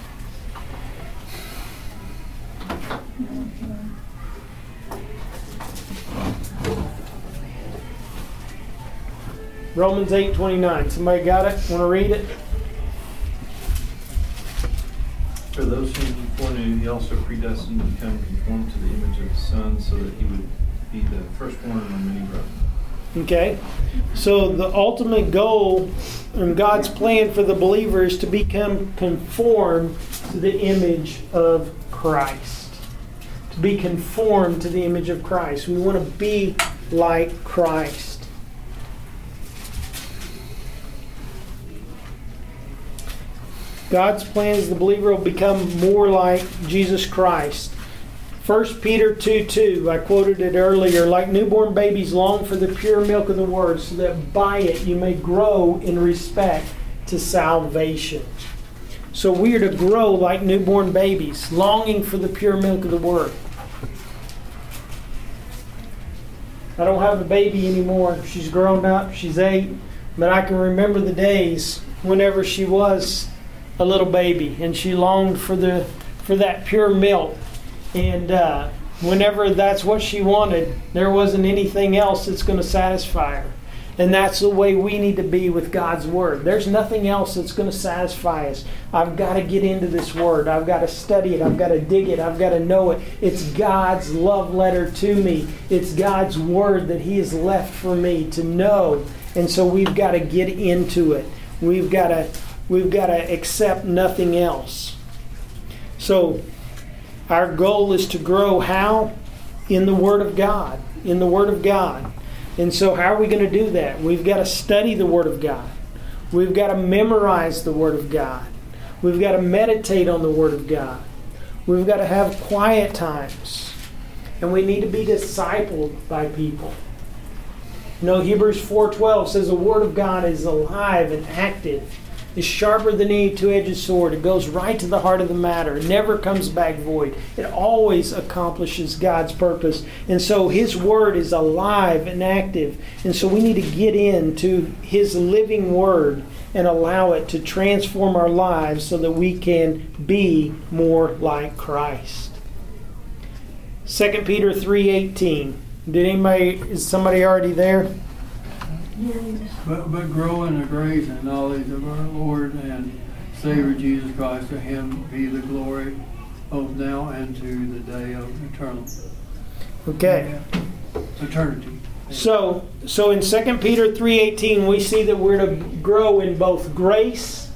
[SPEAKER 1] Romans 8 29. Somebody got it? Want to read it?
[SPEAKER 6] For those whom he foreknew, he also predestined to become conformed to the image of his Son, so that he would be the firstborn among many brothers.
[SPEAKER 1] Okay? So the ultimate goal and God's plan for the believer is to become conformed to the image of Christ. To be conformed to the image of Christ. We want to be like Christ. God's plan is the believer will become more like Jesus Christ. 1 Peter 2 2, I quoted it earlier, like newborn babies long for the pure milk of the word, so that by it you may grow in respect to salvation. So we are to grow like newborn babies, longing for the pure milk of the word. I don't have a baby anymore. She's grown up, she's eight, but I can remember the days whenever she was a little baby and she longed for the for that pure milk. And uh, whenever that's what she wanted, there wasn't anything else that's going to satisfy her. And that's the way we need to be with God's Word. There's nothing else that's going to satisfy us. I've got to get into this Word. I've got to study it. I've got to dig it. I've got to know it. It's God's love letter to me. It's God's Word that He has left for me to know. And so we've got to get into it. We've got to, we've got to accept nothing else. So our goal is to grow how? In the Word of God. In the Word of God. And so, how are we going to do that? We've got to study the Word of God. We've got to memorize the Word of God. We've got to meditate on the Word of God. We've got to have quiet times. And we need to be discipled by people. You know, Hebrews 4.12 says the Word of God is alive and active is sharper than any two-edged sword. It goes right to the heart of the matter. It never comes back void. It always accomplishes God's purpose. And so his word is alive and active. And so we need to get into his living word and allow it to transform our lives so that we can be more like Christ. 2 Peter 3:18. Did anybody is somebody already there?
[SPEAKER 5] But, but grow in the grace and knowledge of our Lord and Savior Jesus Christ. To him be the glory both now and to the day of eternal.
[SPEAKER 1] Okay.
[SPEAKER 5] Eternity.
[SPEAKER 1] So, so in 2 Peter 3:18 we see that we're to grow in both grace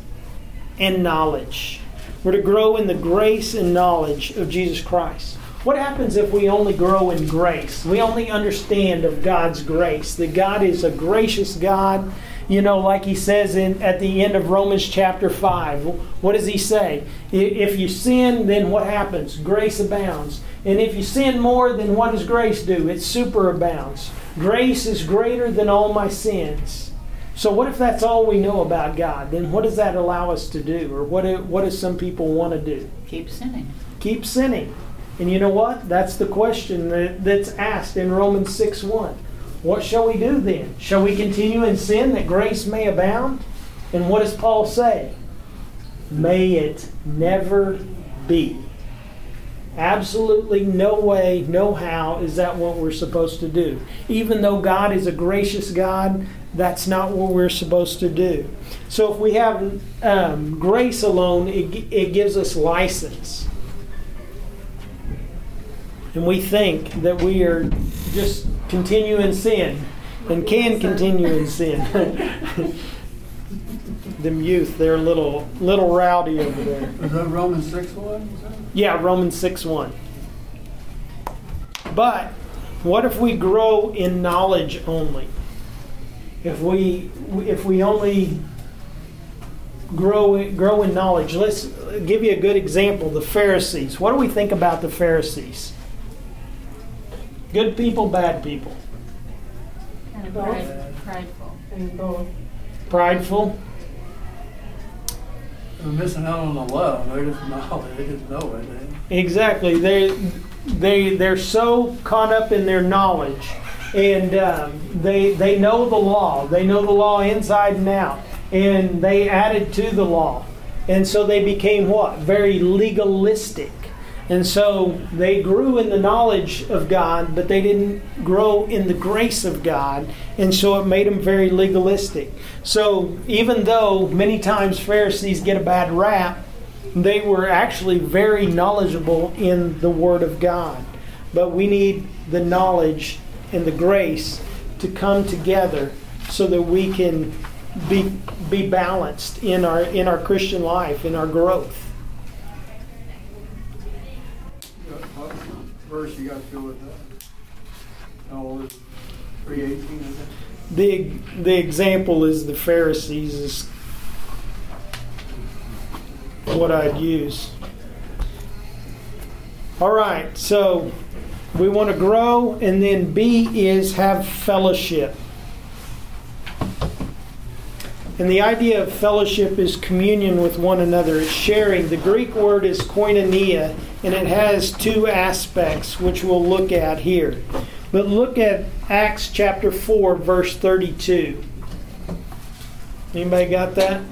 [SPEAKER 1] and knowledge. We're to grow in the grace and knowledge of Jesus Christ. What happens if we only grow in grace? We only understand of God's grace, that God is a gracious God. You know, like he says in, at the end of Romans chapter 5. What does he say? If you sin, then what happens? Grace abounds. And if you sin more, then what does grace do? It superabounds. Grace is greater than all my sins. So, what if that's all we know about God? Then what does that allow us to do? Or what do, what do some people want to do?
[SPEAKER 3] Keep sinning.
[SPEAKER 1] Keep sinning. And you know what? That's the question that, that's asked in Romans 6 1. What shall we do then? Shall we continue in sin that grace may abound? And what does Paul say? May it never be. Absolutely no way, no how is that what we're supposed to do. Even though God is a gracious God, that's not what we're supposed to do. So if we have um, grace alone, it, it gives us license and we think that we are just continue in sin and can continue in sin. [laughs] Them youth, they're a little little rowdy over there.
[SPEAKER 5] Is that Romans 6 1?
[SPEAKER 1] Yeah, Romans 6 1. But what if we grow in knowledge only? If we if we only grow grow in knowledge, let's give you a good example. The Pharisees. What do we think about the Pharisees? Good people, bad people.
[SPEAKER 3] Kind of
[SPEAKER 7] Both.
[SPEAKER 3] pride- prideful.
[SPEAKER 7] And both.
[SPEAKER 1] Prideful.
[SPEAKER 5] They're missing out on the love. They just know it. [laughs] They just know it.
[SPEAKER 1] Exactly. They they they're so caught up in their knowledge, and um, they they know the law. They know the law inside and out, and they added to the law, and so they became what very legalistic. And so they grew in the knowledge of God, but they didn't grow in the grace of God. And so it made them very legalistic. So even though many times Pharisees get a bad rap, they were actually very knowledgeable in the Word of God. But we need the knowledge and the grace to come together so that we can be, be balanced in our, in our Christian life, in our growth.
[SPEAKER 5] What verse you got to with that? It's 318, is it?
[SPEAKER 1] The, the example is the Pharisees is what I'd use. All right, so we want to grow, and then B is have fellowship. And the idea of fellowship is communion with one another, it's sharing. The Greek word is koinonia, and it has two aspects, which we'll look at here. But look at Acts chapter 4, verse 32. Anybody got that?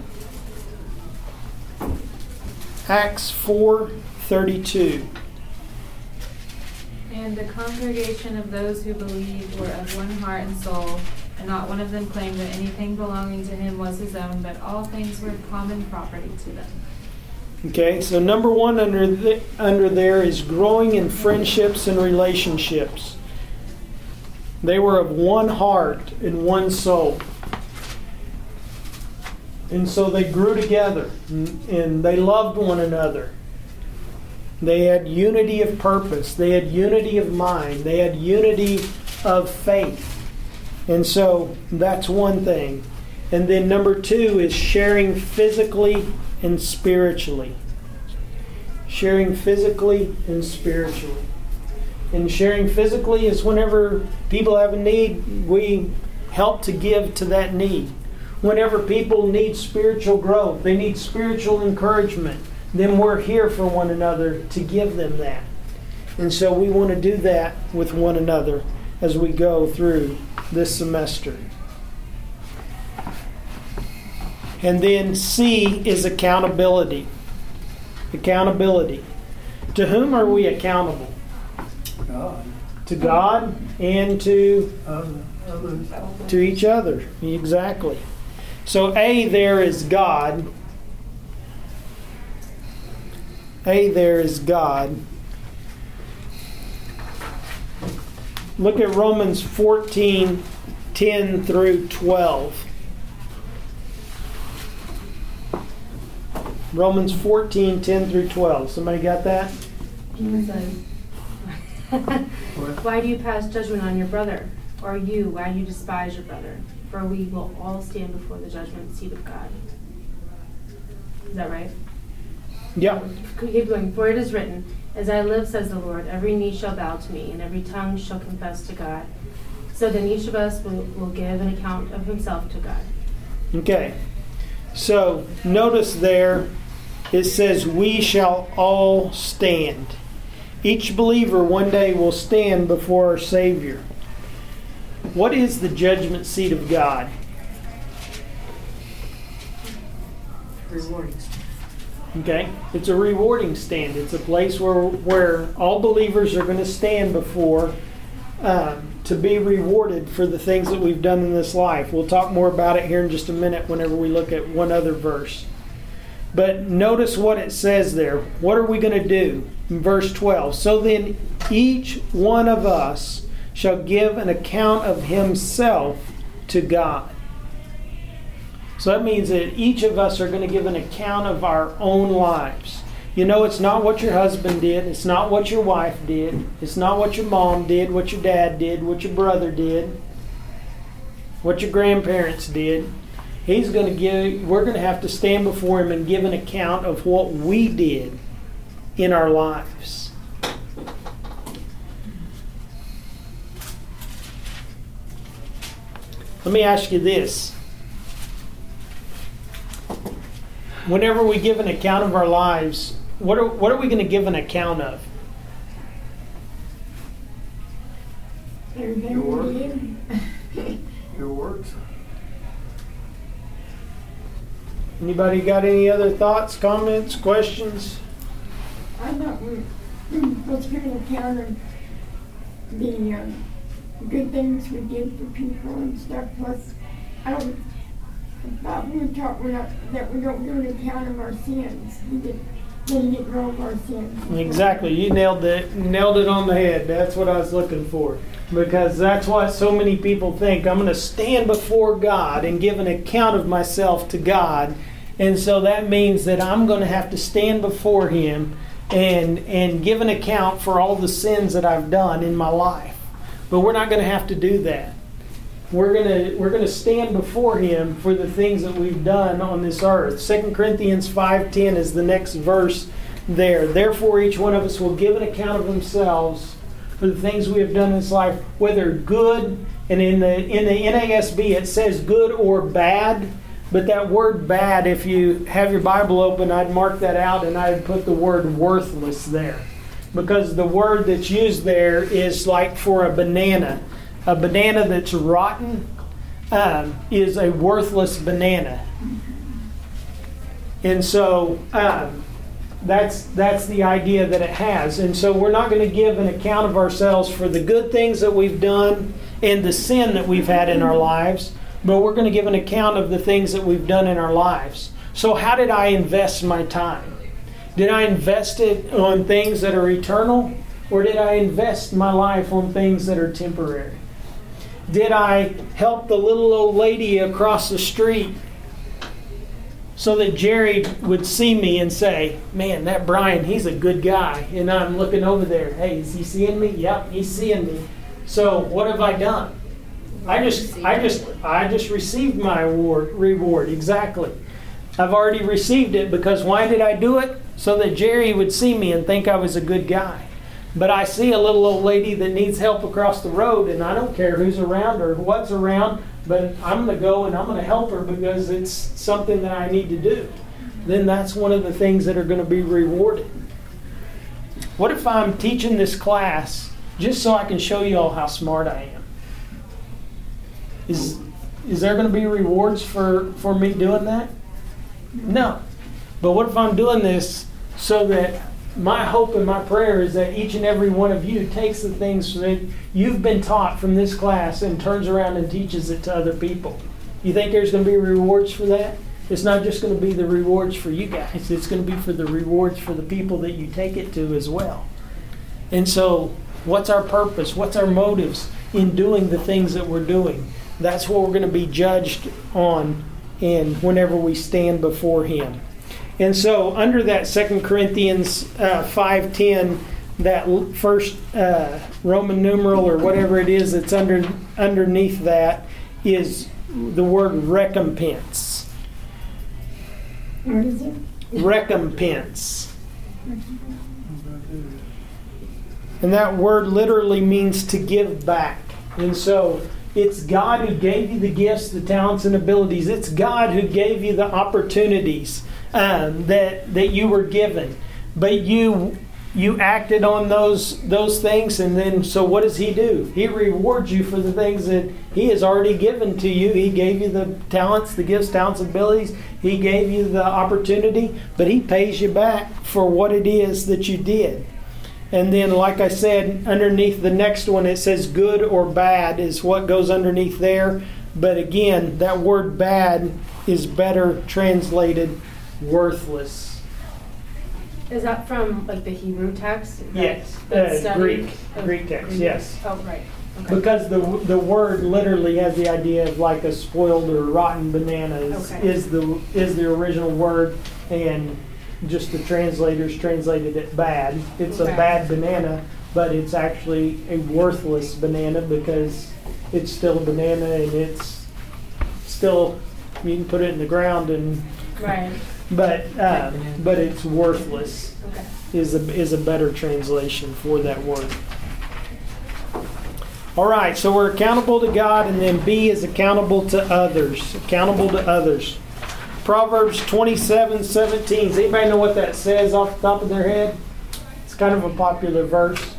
[SPEAKER 1] Acts 4, 32.
[SPEAKER 8] And the congregation of those who believed were of one heart and soul, and not one of them claimed that anything belonging to him was his own, but all things were common property to them.
[SPEAKER 1] Okay, so number one under the, under there is growing in friendships and relationships. They were of one heart and one soul. And so they grew together and and they loved one another. They had unity of purpose, they had unity of mind, they had unity of faith. And so that's one thing. And then number two is sharing physically and spiritually. Sharing physically and spiritually. And sharing physically is whenever people have a need, we help to give to that need. Whenever people need spiritual growth, they need spiritual encouragement, then we're here for one another to give them that. And so we want to do that with one another as we go through this semester. And then C is accountability. Accountability. To whom are we accountable?
[SPEAKER 5] God,
[SPEAKER 1] To God and to to each other. Exactly. So A there is God. A there is God. Look at Romans 14 10 through 12. Romans 14 10 through 12. Somebody got that? [laughs]
[SPEAKER 7] Why do you pass judgment on your brother? Or you, why do you despise your brother? For we will all stand before the judgment seat of God. Is that right?
[SPEAKER 1] Yeah.
[SPEAKER 7] Keep going. For it is written, As I live, says the Lord, every knee shall bow to me, and every tongue shall confess to God. So then each of us will, will give an account of himself to God.
[SPEAKER 1] Okay. So notice there it says, We shall all stand. Each believer one day will stand before our Savior. What is the judgment seat of God?
[SPEAKER 3] Rewarding.
[SPEAKER 1] Okay? It's a rewarding stand. It's a place where, where all believers are going to stand before um, to be rewarded for the things that we've done in this life. We'll talk more about it here in just a minute whenever we look at one other verse. But notice what it says there. What are we going to do? In verse 12. So then each one of us shall give an account of himself to God. So that means that each of us are going to give an account of our own lives. You know, it's not what your husband did, it's not what your wife did, it's not what your mom did, what your dad did, what your brother did, what your grandparents did. He's going to give, we're going to have to stand before him and give an account of what we did in our lives. Let me ask you this. Whenever we give an account of our lives, what are, what are we going to give an account of?
[SPEAKER 5] Your work. Your works.
[SPEAKER 1] Anybody got any other thoughts, comments, questions?
[SPEAKER 9] I thought we was going to count of the um, good things we did for people and stuff. Plus, I don't. We taught we're not, that we don't do an account of our sins. We get rid of our sins.
[SPEAKER 1] Exactly. You nailed it. Nailed it on the head. That's what I was looking for. Because that's what so many people think. I'm going to stand before God and give an account of myself to God. And so that means that I'm going to have to stand before Him and and give an account for all the sins that I've done in my life. But we're not going to have to do that. We're going to we're to stand before him for the things that we've done on this earth. 2 Corinthians 5:10 is the next verse there. Therefore, each one of us will give an account of themselves for the things we have done in this life, whether good, and in the in the NASB it says good or bad. But that word bad, if you have your Bible open, I'd mark that out and I'd put the word worthless there. Because the word that's used there is like for a banana. A banana that's rotten um, is a worthless banana. And so um, that's that's the idea that it has. And so we're not going to give an account of ourselves for the good things that we've done and the sin that we've had in our lives, but we're going to give an account of the things that we've done in our lives. So how did I invest my time? Did I invest it on things that are eternal or did I invest my life on things that are temporary? Did I help the little old lady across the street so that Jerry would see me and say, Man, that Bryan, he's a good guy. And I'm looking over there. Hey, is he seeing me? Yep, he's seeing me. So what have I done? I just I just I just received my award reward, exactly. I've already received it because why did I do it? So that Jerry would see me and think I was a good guy. But I see a little old lady that needs help across the road, and I don't care who's around or what's around, but I'm going to go and I'm going to help her because it's something that I need to do. Then that's one of the things that are going to be rewarded. What if I'm teaching this class just so I can show you all how smart I am? Is, is there going to be rewards for, for me doing that? No. But what if I'm doing this so that my hope and my prayer is that each and every one of you takes the things that you've been taught from this class and turns around and teaches it to other people. You think there's going to be rewards for that? It's not just going to be the rewards for you guys, it's going to be for the rewards for the people that you take it to as well. And so, what's our purpose? What's our motives in doing the things that we're doing? That's what we're going to be judged on and whenever we stand before him. And so, under that Second Corinthians uh, 5.10, that first uh, Roman numeral or whatever it is that's under, underneath that is the word recompense.
[SPEAKER 9] What is it?
[SPEAKER 1] Recompense. And that word literally means to give back. And so it's God who gave you the gifts, the talents, and abilities. It's God who gave you the opportunities um, that that you were given, but you you acted on those those things, and then so what does He do? He rewards you for the things that He has already given to you. He gave you the talents, the gifts, talents, abilities. He gave you the opportunity, but He pays you back for what it is that you did. And then, like I said, underneath the next one, it says good or bad is what goes underneath there. But again, that word bad is better translated worthless.
[SPEAKER 7] Is that from like the Hebrew text? that-
[SPEAKER 1] Yes,
[SPEAKER 7] that
[SPEAKER 1] uh,
[SPEAKER 7] study
[SPEAKER 1] Greek,
[SPEAKER 7] of
[SPEAKER 1] Greek text, yes.
[SPEAKER 7] Oh, right. Okay.
[SPEAKER 1] Because the the word literally has the idea of like a spoiled or rotten banana is,
[SPEAKER 7] Okay.
[SPEAKER 1] is the is the original word, and just the translators translated it bad. It's a
[SPEAKER 7] Okay.
[SPEAKER 1] bad banana, but it's actually a worthless banana because it's still a banana and it's still you can put it in the ground and
[SPEAKER 7] Right.
[SPEAKER 1] But uh, but it's worthless
[SPEAKER 7] Okay.
[SPEAKER 1] is a, is a better translation for that word. All right, so we're accountable to God, and then B is accountable to others. Accountable to others. Proverbs 27 17. Does anybody know what that says off the top of their head? It's kind of a popular verse.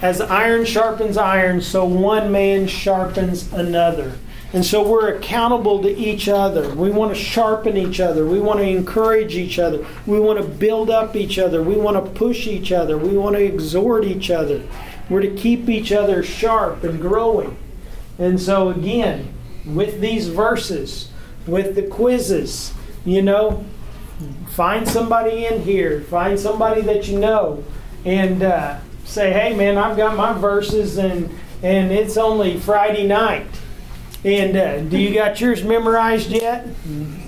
[SPEAKER 1] As iron sharpens iron, so one man sharpens another. And so we're accountable to each other. We want to sharpen each other. We want to encourage each other. We want to build up each other. We want to push each other. We want to exhort each other. We're to keep each other sharp and growing. And so, again, with these verses, with the quizzes, you know, find somebody in here, find somebody that you know, and uh, say, "Hey, man, I've got my verses, and and it's only Friday night." And uh, do you got yours memorized yet?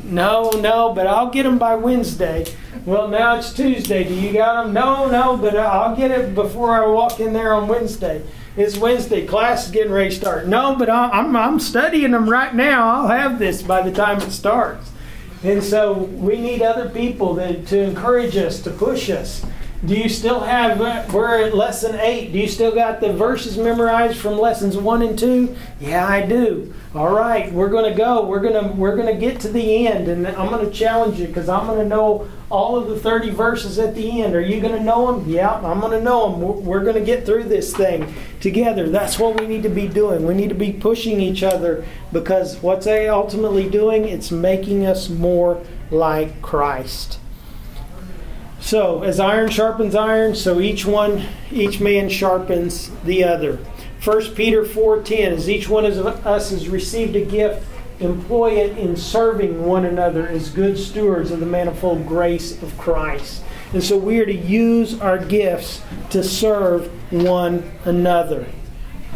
[SPEAKER 1] No, no, but I'll get them by Wednesday. Well, now it's Tuesday. Do you got them? No, no, but I'll get it before I walk in there on Wednesday. It's Wednesday. Class is getting ready to start. No, but I'm, I'm studying them right now. I'll have this by the time it starts. And so we need other people that, to encourage us, to push us. Do you still have, uh, we're at lesson eight. Do you still got the verses memorized from lessons one and two? Yeah, I do. All right, we're going to go. We're going to we're going to get to the end, and I'm going to challenge you because I'm going to know all of the 30 verses at the end. Are you going to know them? Yeah, I'm going to know them. We're, going to get through this thing together. That's what we need to be doing. We need to be pushing each other because what's they ultimately doing? It's making us more like Christ. So, as iron sharpens iron, so each one, each man sharpens the other. 1 Peter 4:10 as each one of us has received a gift employ it in serving one another as good stewards of the manifold grace of Christ. And so we are to use our gifts to serve one another.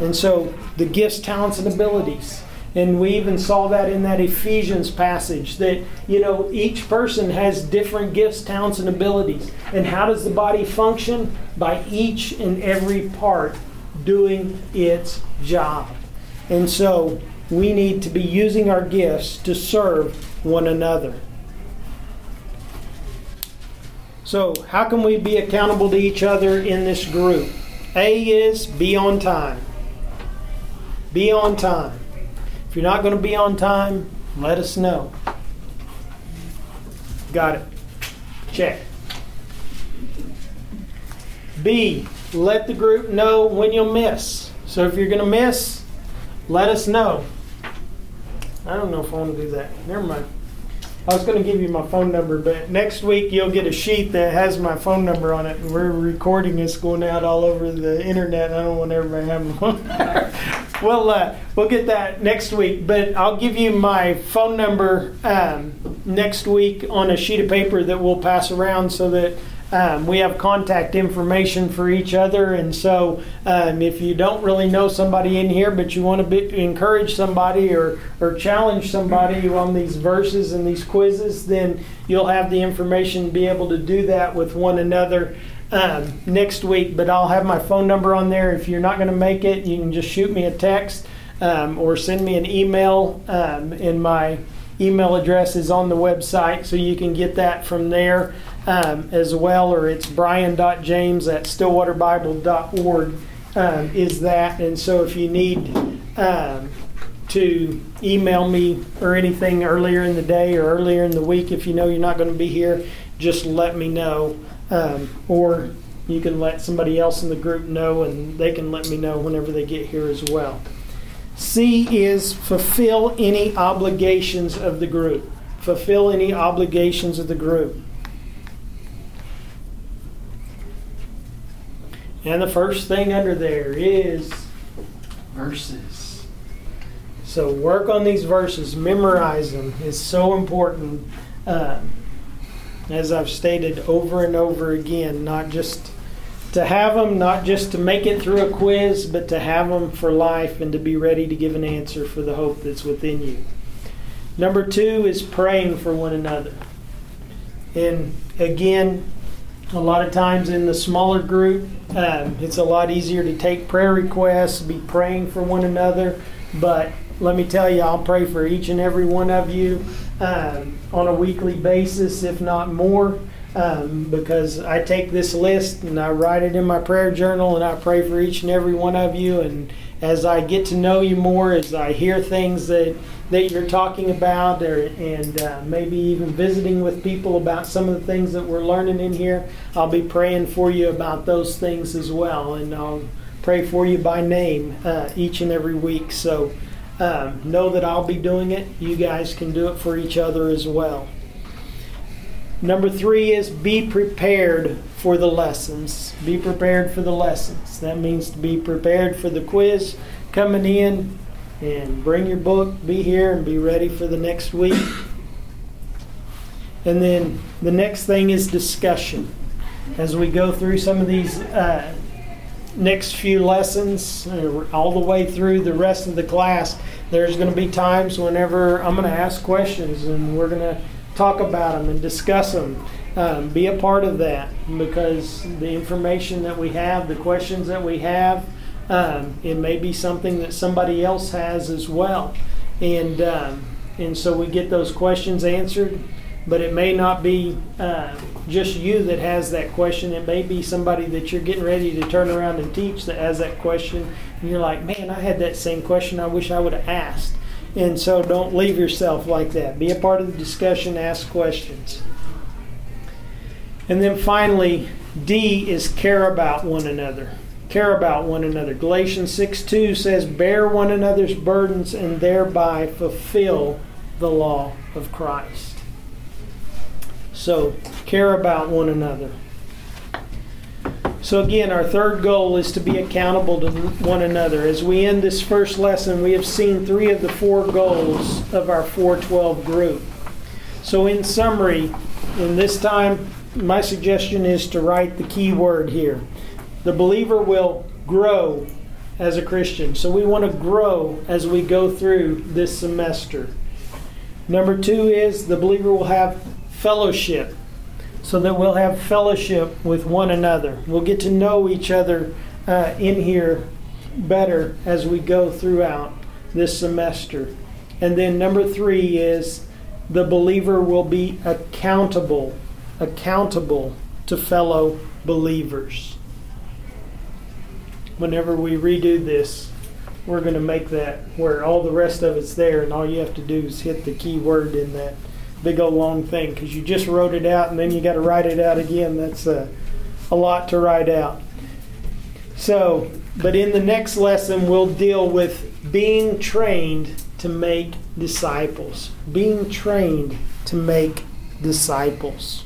[SPEAKER 1] And so the gifts, talents, and abilities. And we even saw that in that Ephesians passage that, you know, each person has different gifts, talents, and abilities. And how does the body function? By each and every part doing its job. And so we need to be using our gifts to serve one another. So, how can we be accountable to each other in this group? A is be on time. Be on time. If you're not going to be on time, let us know. Got it. Check. B, let the group know when you'll miss. So if you're going to miss, let us know. I don't know if I want to do that. Never mind. I was going to give you my phone number, but next week you'll get a sheet that has my phone number on it. We're recording this going out all over the internet. I don't want everybody having one. [laughs] well, uh, we'll get that next week, but I'll give you my phone number um, next week on a sheet of paper that we'll pass around so that um, we have contact information for each other, and so um, if you don't really know somebody in here, but you want to be, encourage somebody or, or challenge somebody on these verses and these quizzes, then you'll have the information to be able to do that with one another um, next week. But I'll have my phone number on there. If you're not going to make it, you can just shoot me a text um, or send me an email, um, and my email address is on the website, so you can get that from there um, as well, or it's bryan.james at stillwaterbible.org um, is that. And so if you need um, to email me or anything earlier in the day or earlier in the week, if you know you're not going to be here, just let me know. Um, or you can let somebody else in the group know, and they can let me know whenever they get here as well. C is fulfill any obligations of the group. Fulfill any obligations of the group. And the first thing under there is verses. So work on these verses, memorize them. It's so important. Uh, as I've stated over and over again, not just to have them, not just to make it through a quiz, but to have them for life and to be ready to give an answer for the hope that's within you. Number two is praying for one another. And again, a lot of times in the smaller group, um, it's a lot easier to take prayer requests, be praying for one another. But let me tell you, I'll pray for each and every one of you um, on a weekly basis, if not more, um, because I take this list and I write it in my prayer journal and I pray for each and every one of you. And as I get to know you more, as I hear things that that you're talking about, or, and uh, maybe even visiting with people about some of the things that we're learning in here, I'll be praying for you about those things as well. And I'll pray for you by name uh, each and every week. So um, know that I'll be doing it. You guys can do it for each other as well. Number three is be prepared for the lessons. Be prepared for the lessons. That means to be prepared for the quiz coming in and bring your book, be here, and be ready for the next week. And then the next thing is discussion. As we go through some of these uh, next few lessons, uh, all the way through the rest of the class, there's going to be times whenever I'm going to ask questions and we're going to talk about them and discuss them. Um, be a part of that because the information that we have, the questions that we have, um, it may be something that somebody else has as well. And, um, and so we get those questions answered but it may not be uh, just you that has that question. It may be somebody that you're getting ready to turn around and teach that has that question. And you're like, man, I had that same question. I wish I would have asked. And so don't leave yourself like that. Be a part of the discussion, ask questions. And then finally, D is care about one another. Care about one another. Galatians 6 2 says, Bear one another's burdens and thereby fulfill the law of Christ. So, care about one another. So, again, our third goal is to be accountable to one another. As we end this first lesson, we have seen three of the four goals of our 412 group. So, in summary, in this time, my suggestion is to write the key word here. The believer will grow as a Christian. So, we want to grow as we go through this semester. Number two is the believer will have fellowship so that we'll have fellowship with one another. We'll get to know each other uh, in here better as we go throughout this semester. And then number three is the believer will be accountable, accountable to fellow believers. Whenever we redo this, we're going to make that where all the rest of it's there, and all you have to do is hit the key word in that big old long thing because you just wrote it out and then you got to write it out again. That's a, a lot to write out. So, but in the next lesson, we'll deal with being trained to make disciples. Being trained to make disciples.